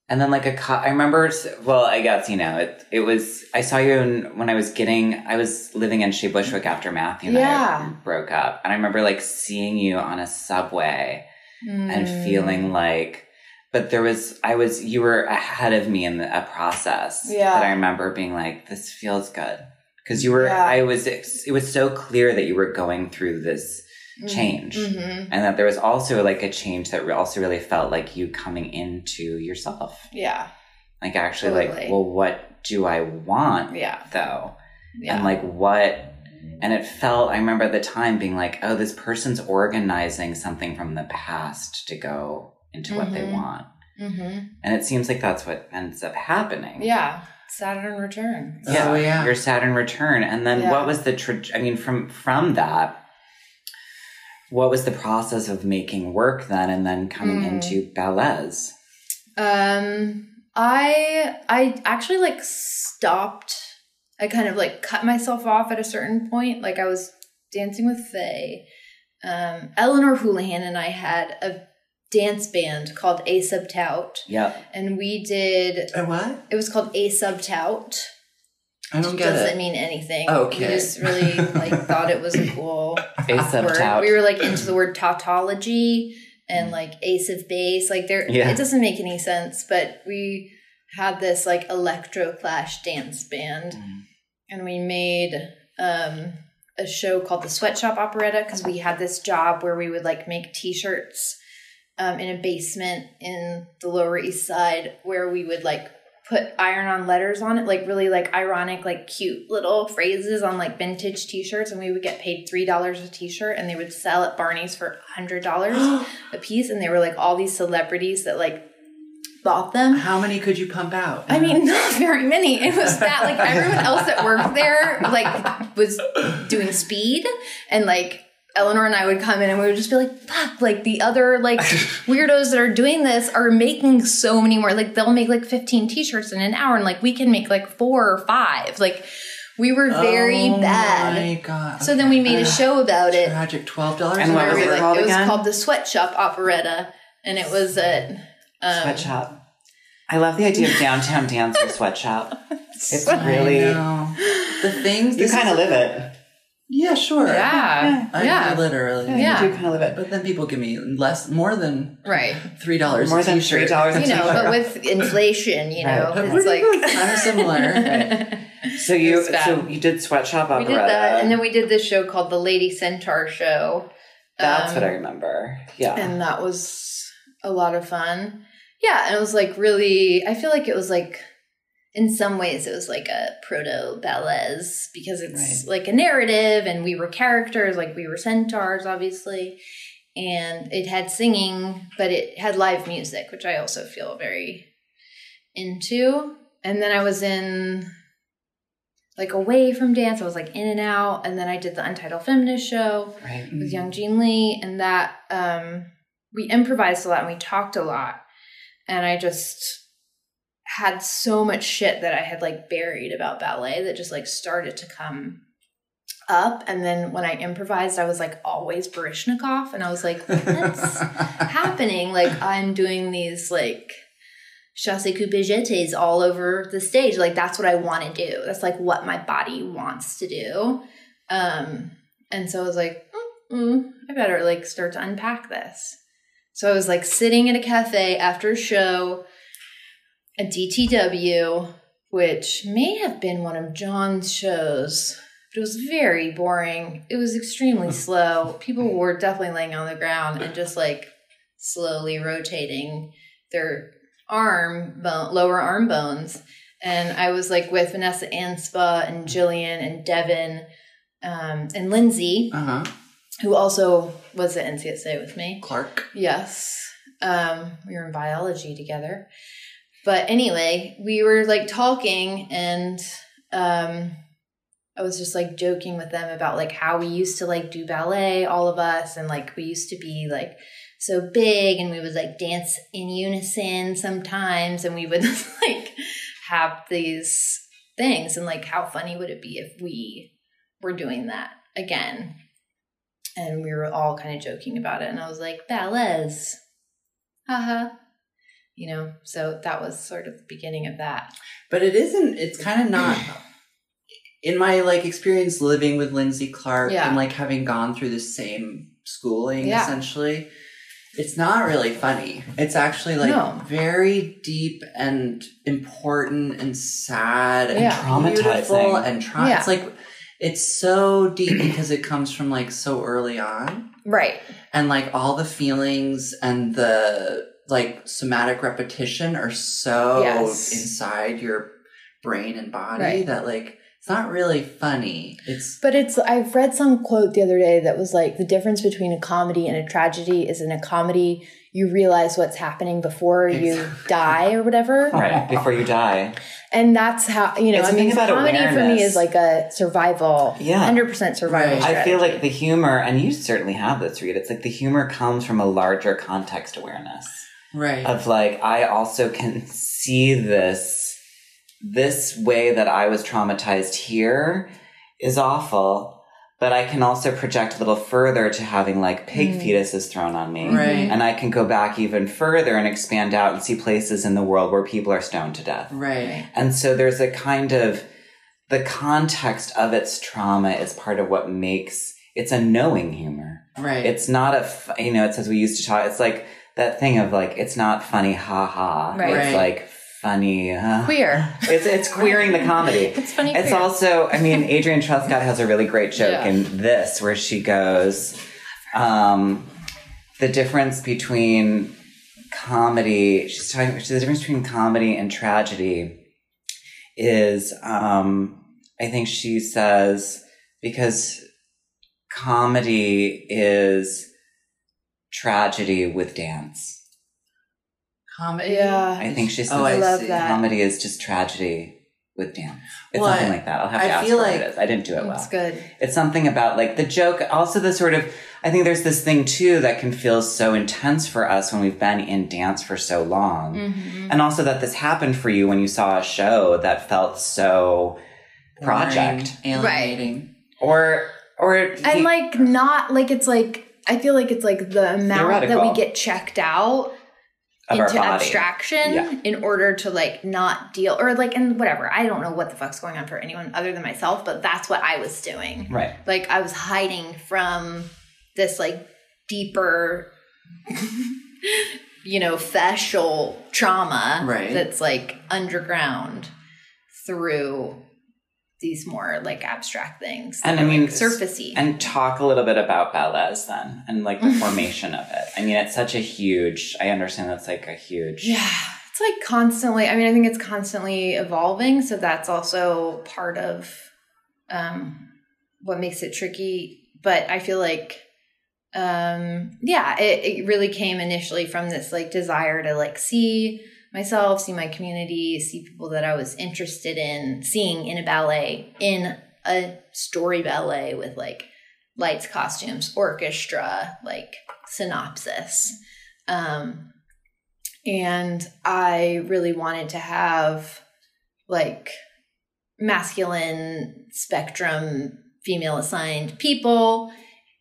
And then like a co- I remember. Well, I guess you know it. It was I saw you in, when I was getting. I was living in Shea Bushwick after Matthew and Yeah. I broke up, and I remember like seeing you on a subway and Mm. feeling like. But there was I was you were ahead of me in the, a process Yeah. that I remember being like this feels good because you were Yeah. I was it was so clear that you were going through this change Mhm. and that there was also like a change that also really felt like you coming into yourself Yeah. like actually like well what do i want Yeah. though Yeah. and like what and it felt i remember at the time being like oh this person's organizing something from the past to go into what they Mhm. want hmm and it seems like that's what ends up happening Yeah. Saturn return. Oh, yeah. your saturn return and then Yeah. what was the tra- i mean from from that what was the process of making work then and then coming Mm. into Ballez Um, I I actually like stopped. I kind of like cut myself off at a certain point. Like I was dancing with Faye. Um, Eleanor Hullihan and I had a dance band called A Sub Tout, yep and we did. A what? It was called A Sub Tout. I don't get it. Doesn't it. mean anything. Okay. We just really like [LAUGHS] thought it was a cool a sub tout We were like into the word tautology and like ace of base. Like there, Yeah. it doesn't make any sense. But we had this like electro clash dance band, Mm. and we made um, a show called the Sweatshop Operetta because we had this job where we would like make T-shirts um, in a basement in the Lower East Side where we would like put iron on letters on it like really like ironic like cute little phrases on like vintage t-shirts. And we would get paid three dollars a t-shirt and they would sell at barney's for a hundred dollars [GASPS] a piece. And they were like all these celebrities that like bought them How many could you pump out? I mean, [LAUGHS] not very many. It was that like everyone [LAUGHS] else that worked there like was doing speed and like Eleanor and I would come in and we would just be like, fuck, like the other like [LAUGHS] weirdos that are doing this are making so many more. Like they'll make like 15 t-shirts in an hour and like we can make like four or five. Like we were very oh bad. my god. So then we made a show about it. Tragic twelve dollars. And what was it like, called it was again? called the Sweatshop Operetta and it was at um, sweatshop i love the idea of [LAUGHS] downtown dance or sweatshop [LAUGHS] it's I really the things. you kind of live it Yeah, sure. Yeah. I Yeah. literally. Yeah. you do kind of live it But then people give me less, more than Right. three dollars. more than three dollars you know, but with inflation, you know, Right. it's like [LAUGHS] kind of similar. so you so you did sweatshop we operetta did that, and then we did this show called the Lady Centaur Show. that's Um, what i remember yeah and that was a lot of fun. Yeah, and it was like really. I feel like it was like, in some ways, it was like a proto Ballez because it's like a narrative, and we were characters, like we were centaurs, obviously, and it had singing, but it had live music, which I also feel very into. And then I was in like away from dance. I was like in and out, and then I did the Untitled Feminist show right with young Jean Lee, and that um, we improvised a lot and we talked a lot, and I just had so much shit that I had like buried about ballet that just like started to come up, and then when I improvised, I was like always Baryshnikov, and I was like, what's [LAUGHS] happening? Like I'm doing these like chasse coupe jetés all over the stage. Like that's what I want to do. That's like what my body wants to do. Um, and so I was like, mm, mm, I better like start to unpack this. So I was like sitting at a cafe after a show at DTW, which may have been one of John's shows, but it was very boring. It was extremely [LAUGHS] slow. People were definitely laying on the ground and just like slowly rotating their arm bone, lower arm bones. And I was like with Vanessa Anspaugh and Jillian and Devin um, and Lindsay, Uh huh. Who also was at NCSA with me. Clark. Yes. Um, we were in biology together. But anyway, we were like talking and um I was just like joking with them about like how we used to like do ballet, all of us, and like we used to be like so big and we would like dance in unison sometimes and we would [LAUGHS] like have these things and like how funny would it be if we were doing that again and we were all kind of joking about it. And I was like, Ballez, haha. Uh-huh. You know, so that was sort of the beginning of that. But it isn't. It's kind of not. In my like experience living with Lindsay Clark Yeah. and like having gone through the same schooling Yeah. essentially, it's not really funny. It's actually like No. very deep and important and sad and Yeah. beautiful Traumatizing. and tra- Yeah. it's like it's so deep [CLEARS THROAT] because it comes from like so early on Right. and like all the feelings and the like somatic repetition are so Yes. inside your brain and body Right. that like it's not really funny it's But it's, I've read some quote the other day that was like, the difference between a comedy and a tragedy is in a comedy, you realize what's happening before you [LAUGHS] die or whatever. Right before you die. And that's how, you know, It's I the mean, thing about comedy for me is like a survival, Yeah. 100% survival Right. I feel like the humor, and you certainly have this, Reed. It's like the humor comes from a larger context awareness right of like I also can see this this way that I was traumatized here is awful, but I can also project a little further to having like pig Mm. fetuses thrown on me. right And I can go back even further and expand out and see places in the world where people are stoned to death. right And so there's a kind of the context of its trauma is part of what makes it's a knowing humor. right It's not a, you know it's as we used to talk. It's like that thing of like it's not funny, ha ha. Right. It's Right. like funny. Queer. It's it's queering the comedy. [LAUGHS] It's funny. It's queer. also, I mean, Adrienne Truscott has a really great joke Yeah. in this where she goes, um, the difference between comedy, she's talking, the difference between comedy and tragedy is, um, I think she says, because comedy is tragedy with dance. Comedy Yeah. I think she says oh I, I love see. that. comedy is just tragedy with dance. It's Well, something like that. I'll have to I ask feel her what like- it is. I didn't do it well. That's good. It's something about like the joke, also the sort of, I think there's this thing too that can feel so intense for us when we've been in dance for so long. Mm-hmm. And also that this happened for you when you saw a show that felt so project. Boring, alienating Or, or, and like not like it's like I feel like it's like the amount that we get checked out of our into abstraction Yeah. in order to like not deal or like and whatever. I don't know what the fuck's going on for anyone other than myself, but that's what I was doing. Right. Like I was hiding from this like deeper [LAUGHS] you know, facial trauma Right. that's like underground through these more like abstract things. And I mean, like, surfacey. And talk a little bit about Ballez then and like the [LAUGHS] formation of it. I mean, it's such a huge, I understand that's like a huge. Yeah. It's like constantly, I mean, I think it's constantly evolving. So that's also part of um, what makes it tricky. But I feel like, um, yeah, it, it really came initially from this like desire to like see myself, see my community, see people that I was interested in seeing in a ballet, in a story ballet with like lights, costumes, orchestra, like synopsis. Um, and I really wanted to have like masculine spectrum female assigned people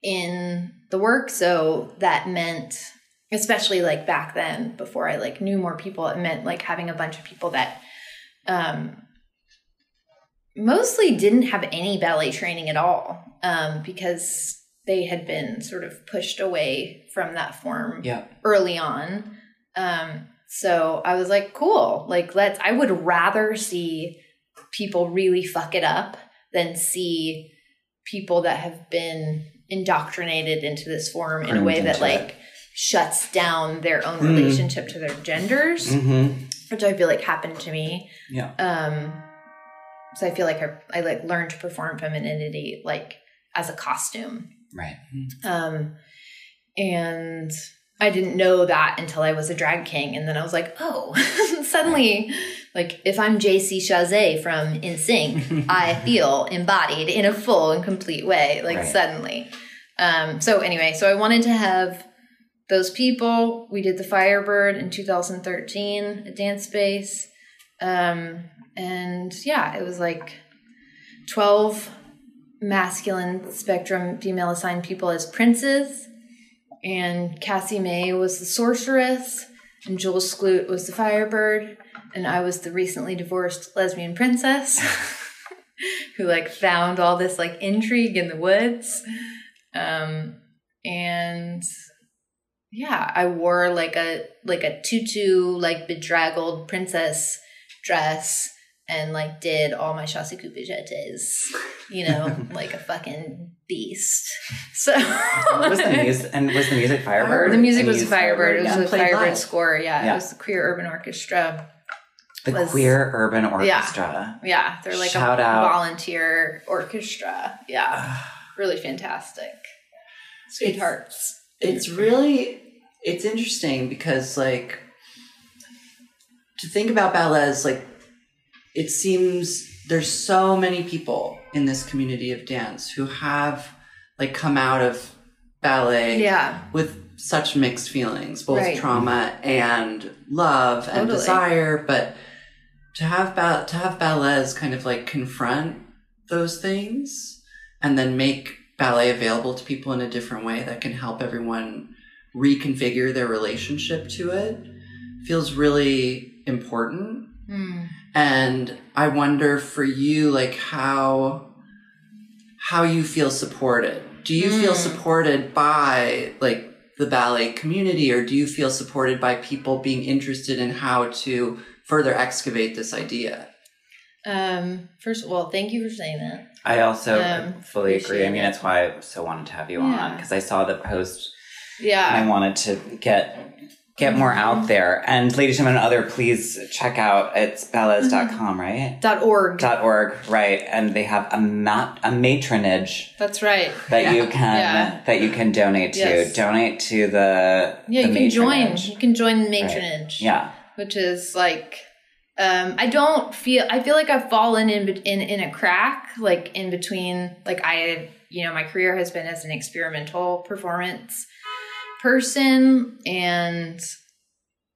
in the work so that meant especially like back then before I like knew more people it meant like having a bunch of people that um mostly didn't have any ballet training at all um because they had been sort of pushed away from that form Yeah. early on. Um, so I was like, cool. Like, let's, I would rather see people really fuck it up than see people that have been indoctrinated into this form in a way that, like, shuts down their own Mm. relationship to their genders, Mm-hmm. which I feel like happened to me. Yeah. Um, so I feel like I, I like learned to perform femininity like as a costume Right. um, and I didn't know that until I was a drag king. And then I was like, oh, [LAUGHS] suddenly, like if I'm JC Chasez from NSYNC, [LAUGHS] I feel embodied in a full and complete way, like Right. suddenly. Um, so anyway, so I wanted to have those people. We did the Firebird in 2013 at Dance Space. Um, and yeah, it was like 12 masculine spectrum female assigned people as princes, and Cassie May was the sorceress, and Jules Skloot was the firebird, and I was the recently divorced lesbian princess [LAUGHS] who like found all this like intrigue in the woods. Um, and yeah, I wore like a like a tutu like bedraggled princess dress and like did all my chasse coupejetes, you know, [LAUGHS] like a fucking beast. [LAUGHS] So was the music and was the music Firebird? the music was you- Firebird. It was the played Firebird live. score. Yeah, Yeah. it was the Queer Urban Orchestra. The was- Queer Urban Orchestra. Yeah, they're like Shout a out. volunteer orchestra. Yeah, [SIGHS] really fantastic. Sweethearts. it's really it's interesting because like to think about ballet as like it seems there's so many people in this community of dance who have like come out of ballet Yeah, with such mixed feelings both Right. trauma and love and Totally. desire but to have ba- to have Ballez kind of like confront those things and then make ballet available to people in a different way that can help everyone reconfigure their relationship to it feels really important Hmm. and i wonder for you like how how you feel supported do you feel Mm. supported by like the ballet community or do you feel supported by people being interested in how to further excavate this idea Um, first of all, thank you for saying that. I also Um, fully agree. I mean, that's why I so wanted to have you on because I saw the post and I wanted to get get more out there. And ladies and gentlemen, other please check out it's Ballez.com, right? Dot org. Dot org, right? And they have a map a matronage That's right. that you [LAUGHS] can Yeah. that you can donate to. Yes. Donate to the Yeah, the you can join. You can join the matronage. Yeah. which is like um i don't feel i feel like i've fallen in in in a crack like in between like i you know my career has been as an experimental performance person and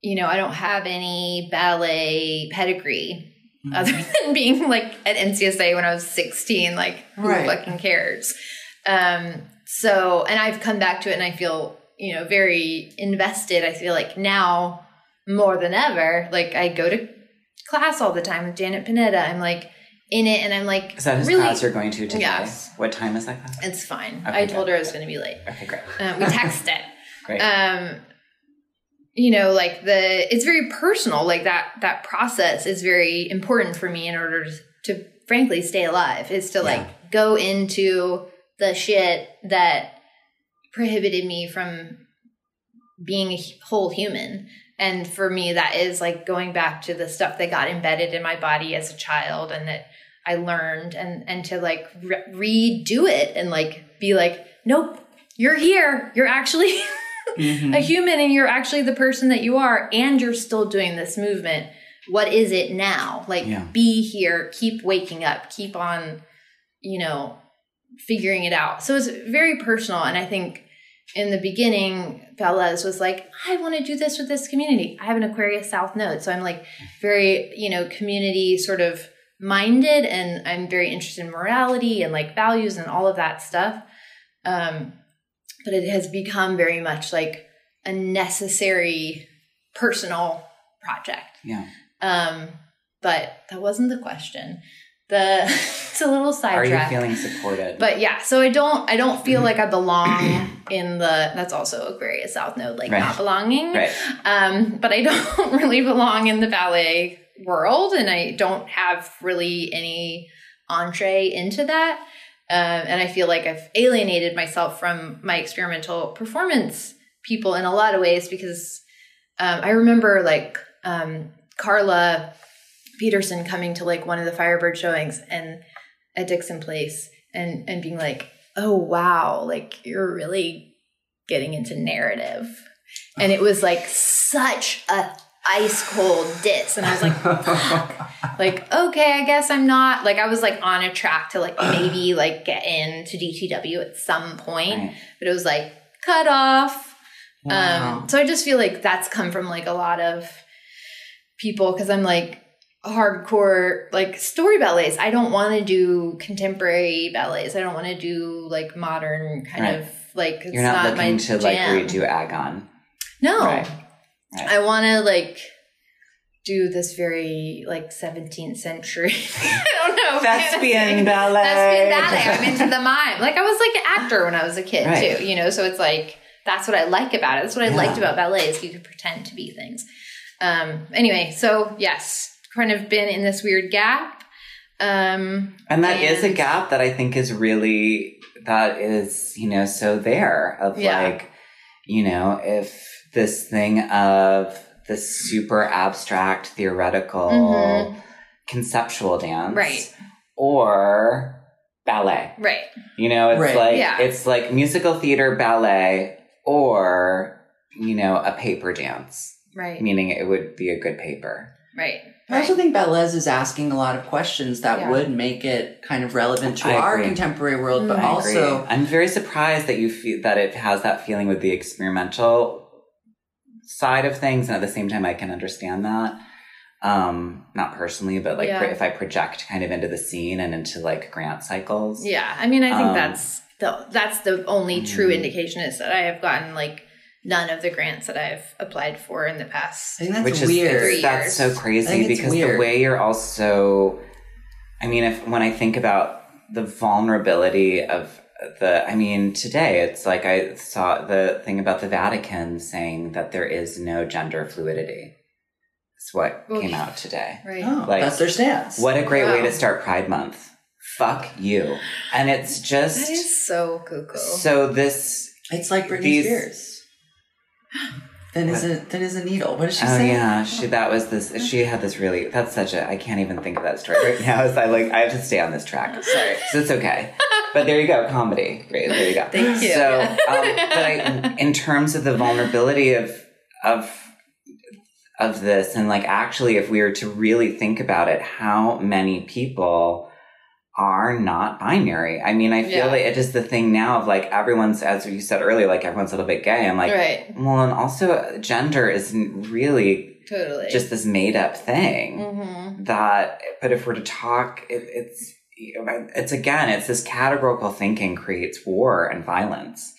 you know i don't have any ballet pedigree other [LAUGHS] than being like at ncsa when i was 16 like who Right. fucking cares um so and i've come back to it and i feel you know very invested i feel like now more than ever. Like I go to class all the time with Janet Panetta. I'm like in it and I'm like Is that his really class you're going to today? Yes. What time is that class? it's fine. Okay, I told good. her I was gonna be late. Okay, great. Uh, we [LAUGHS] texted. Um you know like the it's very personal like that that process is very important for me in order to, to frankly stay alive is to like go into the shit that prohibited me from being a whole human. And for me that is like going back to the stuff that got embedded in my body as a child and that i learned and and to like re- redo it and like be like nope you're here. You're actually [LAUGHS] Mhm. a human and you're actually the person that you are and you're still doing this movement. What is it now? Like Yeah. be here keep waking up keep on you know figuring it out. So it's very personal and i think in the beginning Ballez was like i want to do this with this community. I have an aquarius south node. So i'm like very you know community sort of minded and i'm very interested in morality and like values and all of that stuff. Um but it has become very much like a necessary personal project. Yeah. Um, but that wasn't the question. The [LAUGHS] it's a little Are you feeling supported? But yeah, so I don't I don't feel like I belong [CLEARS THROAT] in the that's also Aquarius South Node, like Right. not belonging. right. Um, but I [LAUGHS] don't really belong in the ballet world, and I don't have really any entree into that. Um, and I feel like I've alienated myself from my experimental performance people in a lot of ways because um, I remember like um, Carla Peterson coming to like one of the Firebird showings and at Dixon Place and and being like, "Oh wow, like you're really getting into narrative." And it was like such a ice cold diss and I was like, [LAUGHS] "Fuck." like okay, I guess I'm not like I was like on a track to like maybe like get into DTW at some point, Right. but it was like cut off. Wow. Um, so I just feel like that's come from like a lot of people because I'm like, hardcore like story ballets. I don't want to do contemporary ballets. I don't want to do like modern kind Right. of like it's You're not, my looking to like jam. redo Agon. No. Right. Right. I want to like do this very like 17th century. [LAUGHS] I don't know. Thespian [LAUGHS] ballet. Thespian ballet. I'm into the mime. Like I was like an actor when I was a kid Right. too, you know, so it's like that's what I like about it. That's what I Yeah. liked about ballet is you could pretend to be things. Um anyway, so yes, kind of been in this weird gap. Um And that is a gap that I think is really that is, you know, so there of Yeah. like, you know, if this thing of the super abstract, theoretical, Mhm. conceptual dance. Right. Or ballet. right. You know, it's Right. like Yeah. it's like musical theater ballet or, you know, a paper dance. Right. Meaning it would be a good paper. Right. I also Right. think Ballez is asking a lot of questions that Yeah. would make it kind of relevant to I our agree. contemporary world, but Mm. I also agree. I'm very surprised that you feel that it has that feeling with the experimental side of things, and at the same time, I can understand that. Um, not personally, but like Yeah. if I project kind of into the scene and into like grant cycles. Yeah, I mean, I think Um, that's the that's the only true Mhm. indication is that I have gotten like none of the grants that I've applied for in the past. I think that's which is weird. Three that's years. so crazy think it's because the way you're also i mean if when i think about the vulnerability of the i mean today it's like i saw the thing about the vatican saying that there is no gender fluidity it's what Oof. came out today Right. Oh, Like, that's their stance. what a great way to start pride month fuck you and it's just That is so cuckoo. so this It's like Britney These- Spears. [GASPS] [GASPS] [LAUGHS] Thin as a thin as a needle. What did she Oh say? yeah, she that was this. She had this really. That's such a. I can't even think of that story right now. So I like. I have to stay on this track. Sorry. So it's okay. But there you go, comedy. Great. There you go. Thank you. So, um, but I, in terms of the vulnerability of of of this, and like actually, if we were to really think about it, how many people are not binary? I mean, I feel Yeah. like it is the thing now of like everyone's, as you said earlier, like everyone's a little bit gay. I'm like, right. well, and also gender isn't really Totally. just this made up thing hmm that but if we're to talk it, it's it's again it's this categorical thinking creates war and violence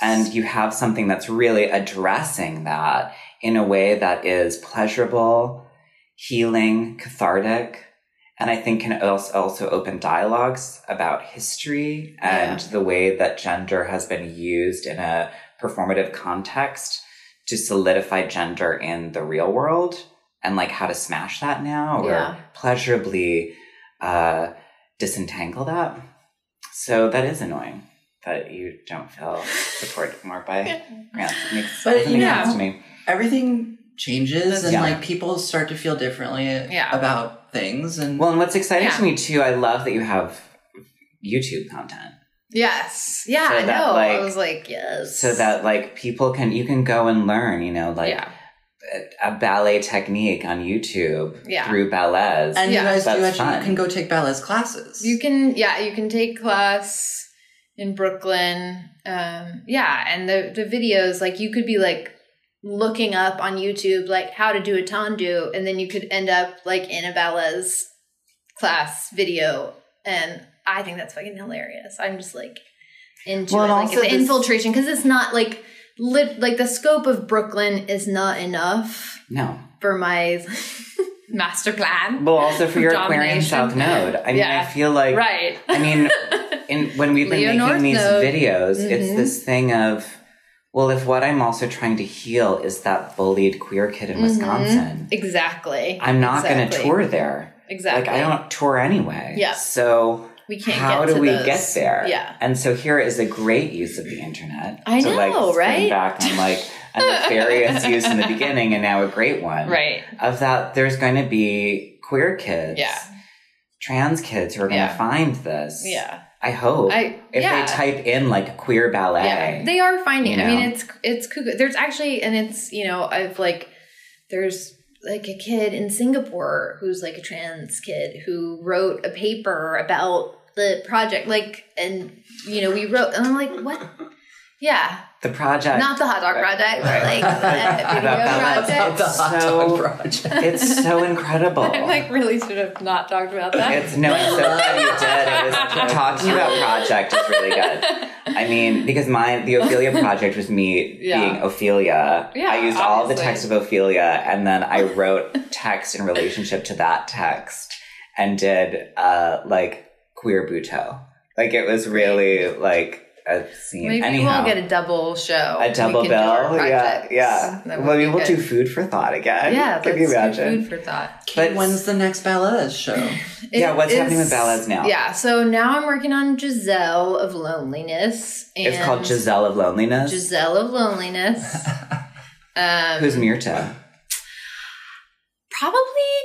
and you have something that's really addressing that in a way that is pleasurable healing cathartic and i think can also also open dialogues about history and the way that gender has been used in a performative context to solidify gender in the real world and like how to smash that now or Yeah. pleasurably uh, disentangle that. So that is annoying that you don't feel supported more by grants. It makes, But, doesn't you know- sense to me. Everything changes and Yeah. like people start to feel differently Yeah. about things and Well, and what's exciting Yeah. to me too, I love that you have YouTube content. Yes. Yeah, So I that, know. like- I was like, yes. So that like people can, you can go and learn, you know, like yeah. a, a ballet technique on YouTube Yeah. through Ballez. and Yeah. you guys do That's actually fun. you can go take Ballez classes. You can, yeah, you can take class in Brooklyn. Um, yeah, and the the videos, like you could be like looking up on YouTube like how to do a tendu, and then you could end up like in a Ballez class video, and I think that's fucking hilarious. I'm just like into Well, it, and like also the this- infiltration because it's not like lit like the scope of Brooklyn is not enough no. for my [LAUGHS] master plan. Well, also for your Aquarium Domination. South Node. I mean, Yeah. I feel like, right. I mean, in when we've been Leo making North these Node. videos, it's Mhm. this thing of, well, if what I'm also trying to heal is that bullied queer kid in Mhm. Wisconsin, Exactly. I'm not going to tour there. Exactly. Like I don't tour anyway. Yeah. So We can't. how do we those. get there? Yeah. And so here is a great use of the internet. I to like know, spring right? Back on like a nefarious [LAUGHS] use in the beginning, and now a great one. Right. Of that, there's going to be queer kids. Yeah. Trans kids who are going to Yeah. find this. Yeah. I hope. I. if yeah. they type in like queer ballet. yeah. They are finding. You it. I mean, it's it's cuckoo. There's actually, and it's you know, I've like, there's like a kid in Singapore who's like a trans kid who wrote a paper about the project, like, and you know, we wrote, and I'm like, what? Yeah, The project. not the hot dog project, but like [LAUGHS] the That- video that- project. the hot So- dog project. [LAUGHS] it's so incredible. I like really should have not talked about that. It's no, I'm so glad you did. It was talking about project is really good. I mean, because my the Ophelia project was me Yeah. being Ophelia. Yeah, I used all the text of Ophelia, and then I wrote text in relationship to that text, and did uh like queer butoh. Like it was really like a scene. Maybe Anyhow, we'll get a double show. a double We can do our bill. Yeah, yeah. That would Well, be we will good. do food for thought again. Yeah, can let's you do imagine? food for thought. But- When's the next Ballez show? [LAUGHS] Yeah, It what's happening with is- Ballez now? Yeah, so now I'm working on Giselle of Loneliness. And It's called Giselle of Loneliness. Giselle of Loneliness. [LAUGHS] um, Who's Myrtha? probably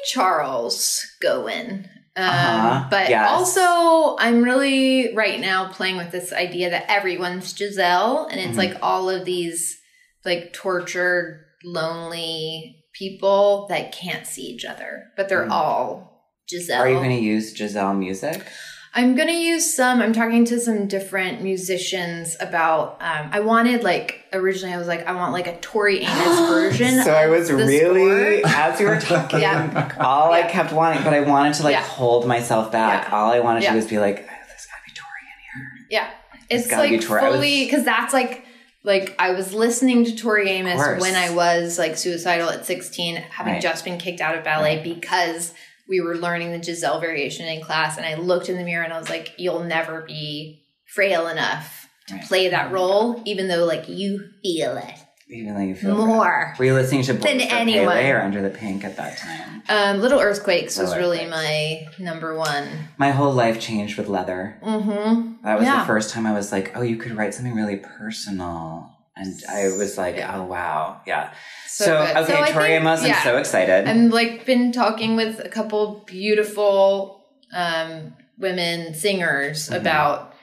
Charles Gowen. Um, Uh-huh, But yes. also, I'm really right now playing with this idea that everyone's Giselle, and it's Mhm. like all of these like tortured, lonely people that can't see each other, but they're Mm. all Giselle. Are you going to use Giselle music? I'm gonna use some. I'm talking to some different musicians about. Um, I wanted like originally, I was like, I want like a Tori Amos [GASPS] version. So I was really, score. as you were [LAUGHS] talking, Yeah. all I kept wanting, but I wanted to like Yeah. hold myself back. Yeah. All I wanted to do was be like, oh, there's gotta be Tori in here. Yeah, It's it's gotta be like Tori. Fully because that's like like I was listening to Tori Amos when I was like suicidal at 16, having Right. just been kicked out of ballet Right. because we were learning the Giselle variation in class, and I looked in the mirror and I was like, "You'll never be frail enough to Right. play that role, even though like you feel it Even though you feel bad. more." Were you listening to Than anyone. Or Under the Pink at that time? Um, Little Earthquakes was really my number one. My whole life changed with leather. Mm-hmm. That was Yeah. the first time I was like, oh, you could write something really personal. And I was like, Yeah. oh, wow. Yeah. So So, okay, So I Tori think- Amos, I'm yeah. so excited. I'm like been talking with a couple beautiful um, women singers Mhm. about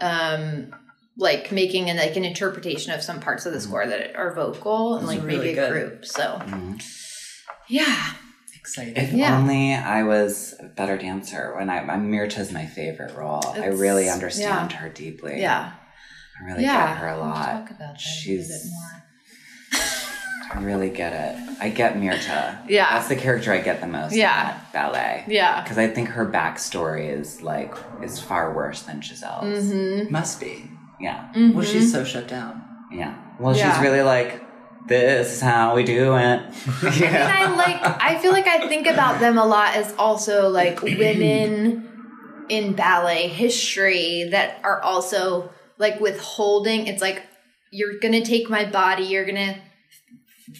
um, like making an like an interpretation of some parts of the score that are vocal and like are maybe really a group. So Mhm. yeah, Exciting. If Yeah. only I was a better dancer. When I, Myrtha's my favorite role. I really understand her deeply. yeah, I really yeah. get her a lot. talk about that She's- a bit more. [LAUGHS] I really get it. I get Myrtha. Yeah. That's the character I get the most. Yeah. ballet. Yeah. Because I think her backstory is like is far worse than Giselle's. Mm-hmm. Must be. Yeah. Well, she's so shut down. Yeah. Well, Yeah. she's really like, this is how we do it. [LAUGHS] Yeah. I like I feel like I think about them a lot as also like women in ballet history that are also like withholding it's like you're gonna take my body you're gonna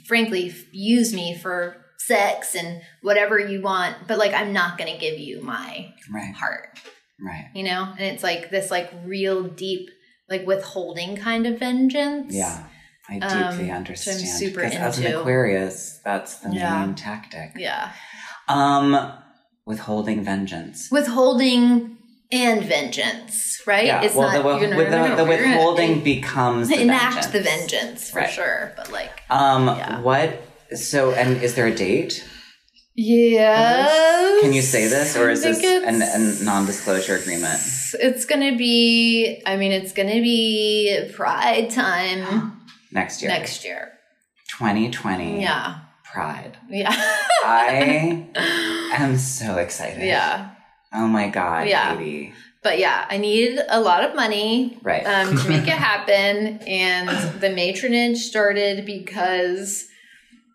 frankly use me for sex and whatever you want but like i'm not gonna give you my Right. heart Right. you know and it's like this like real deep like withholding kind of vengeance Yeah. I Um, deeply I'm understand. super because as an. Aquarius, that's the Yeah. main tactic. yeah Um, withholding vengeance. withholding and vengeance, right? Yeah. It's well, not the, not- with the, no, the you're gonna withholding becomes the enact vengeance. the vengeance for Right. sure. But like, Um, Yeah. what? So, and is there a date? yes. Can you say this, or is this an, a non-disclosure agreement? It's gonna be. I mean, it's gonna be Pride time [GASPS] Next year, next year. 2020. Yeah, Pride. yeah, I [LAUGHS] am so excited. yeah. Oh my god, Yeah. Katy. But yeah, I need a lot of money Right. um, to make it [LAUGHS] happen. And the matronage started because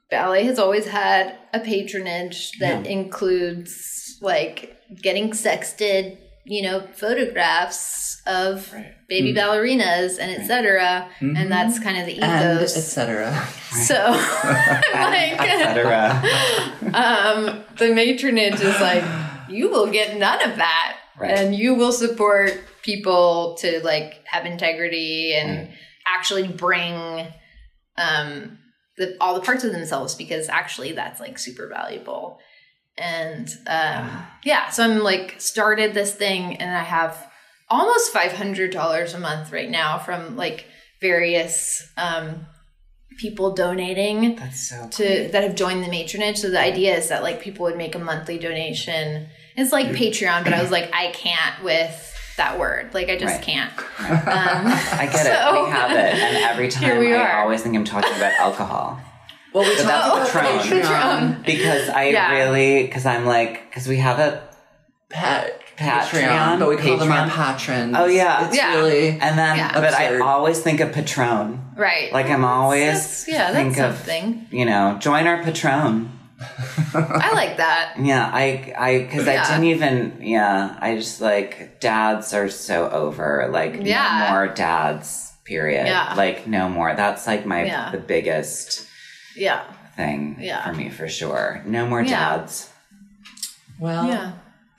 ballet has always had a patronage that includes like getting sexted, you know, photographs of Right. baby ballerinas and etc. And that's kind of the And ethos. etc. [LAUGHS] so, [LAUGHS] like, Etc. um, the matronage is like, you will get none of that. Right. And you will support people to like have integrity and Right. actually bring um the, all the parts of themselves because actually that's like super valuable. And um yeah, so I'm like started this thing and I have almost $500 a month right now from like various um people donating That's so to that have joined the matronage. So the idea is that like people would make a monthly donation. It's like Patreon, but I was like, I can't with that word. Like I just Right. can't. [LAUGHS] Um, I get So- it. We have it. And every [LAUGHS] time Here we I are. always think I'm talking about alcohol. Well, we But that's about Patron. Patreon. Because I Yeah. really, because I'm like, because we have a, Pat, Patreon, Patreon, but we call them our Patreon. patrons. Oh, yeah. it's Yeah. really and then, Yeah. but Absurd. I always think of Patron. Right. Like I'm always That's- yeah, think that's of, something. you know, join our Patron. I like that. Yeah, I, I, because I didn't even, yeah, I just like dads are so over. Like Yeah. no more dads. Period. Yeah. Like no more. That's like my Yeah. the biggest Yeah. thing Yeah. for me for sure. No more Yeah. dads. well. Yeah.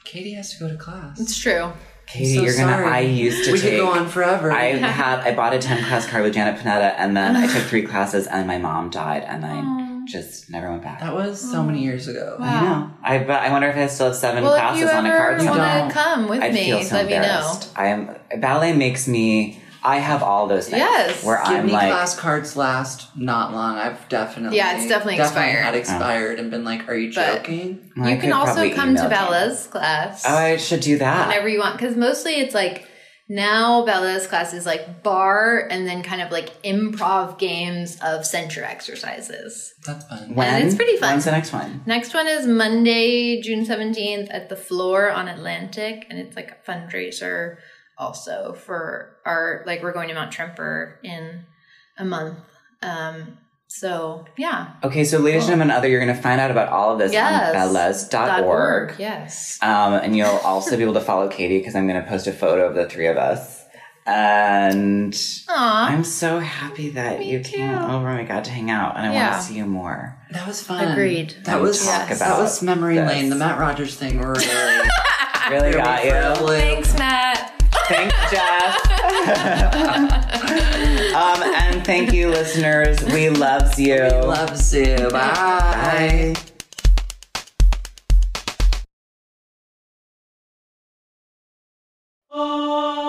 Katy has to go to class. It's true. Katy, so you're gonna. sorry. I used to we take. could go on forever. I [LAUGHS] had. I bought a ten class card with Janet Panetta, and then I took three classes, and my mom died, and I just never went back. that was so many years ago. I know. I but I wonder if I still have seven Well, if classes you on a card. ever You want don't. to come with I'd me, feel so let me know. I am ballet makes me. I have all those things. Yes. Where Give I'm me like, class cards last not long. I've definitely Yeah, it's definitely expired. had oh. expired and been like, "Are you But- joking?" I you could can also come to. Ballez class Oh, I should do that. whenever you want, because mostly it's like now Ballez class is like bar and then kind of like improv games of center exercises. That's fun. when? and it's pretty fun. When's the next one? Next one is Monday, June 17th at the floor on Atlantic, and it's like a fundraiser also for our like we're going to Mount Tremper in a month. Um so yeah. Okay, so ladies and gentlemen, other, you're going to find out about all of this Yes. on Dot ballez.org. Yes. Um, and you'll also be able to follow Katy because I'm going to post a photo of the three of us. And Aw. I'm so happy that you came over and we got to hang out. And I Yeah. want to see you more. That was fun. Agreed. That was talk Yes. that was memory this. lane. The Matt Rogers thing [LAUGHS] really Really got you. Thanks, Matt. Thanks, Jess. [LAUGHS] Um, and thank you, listeners. We loves you. We loves you. Bye. Bye. Oh.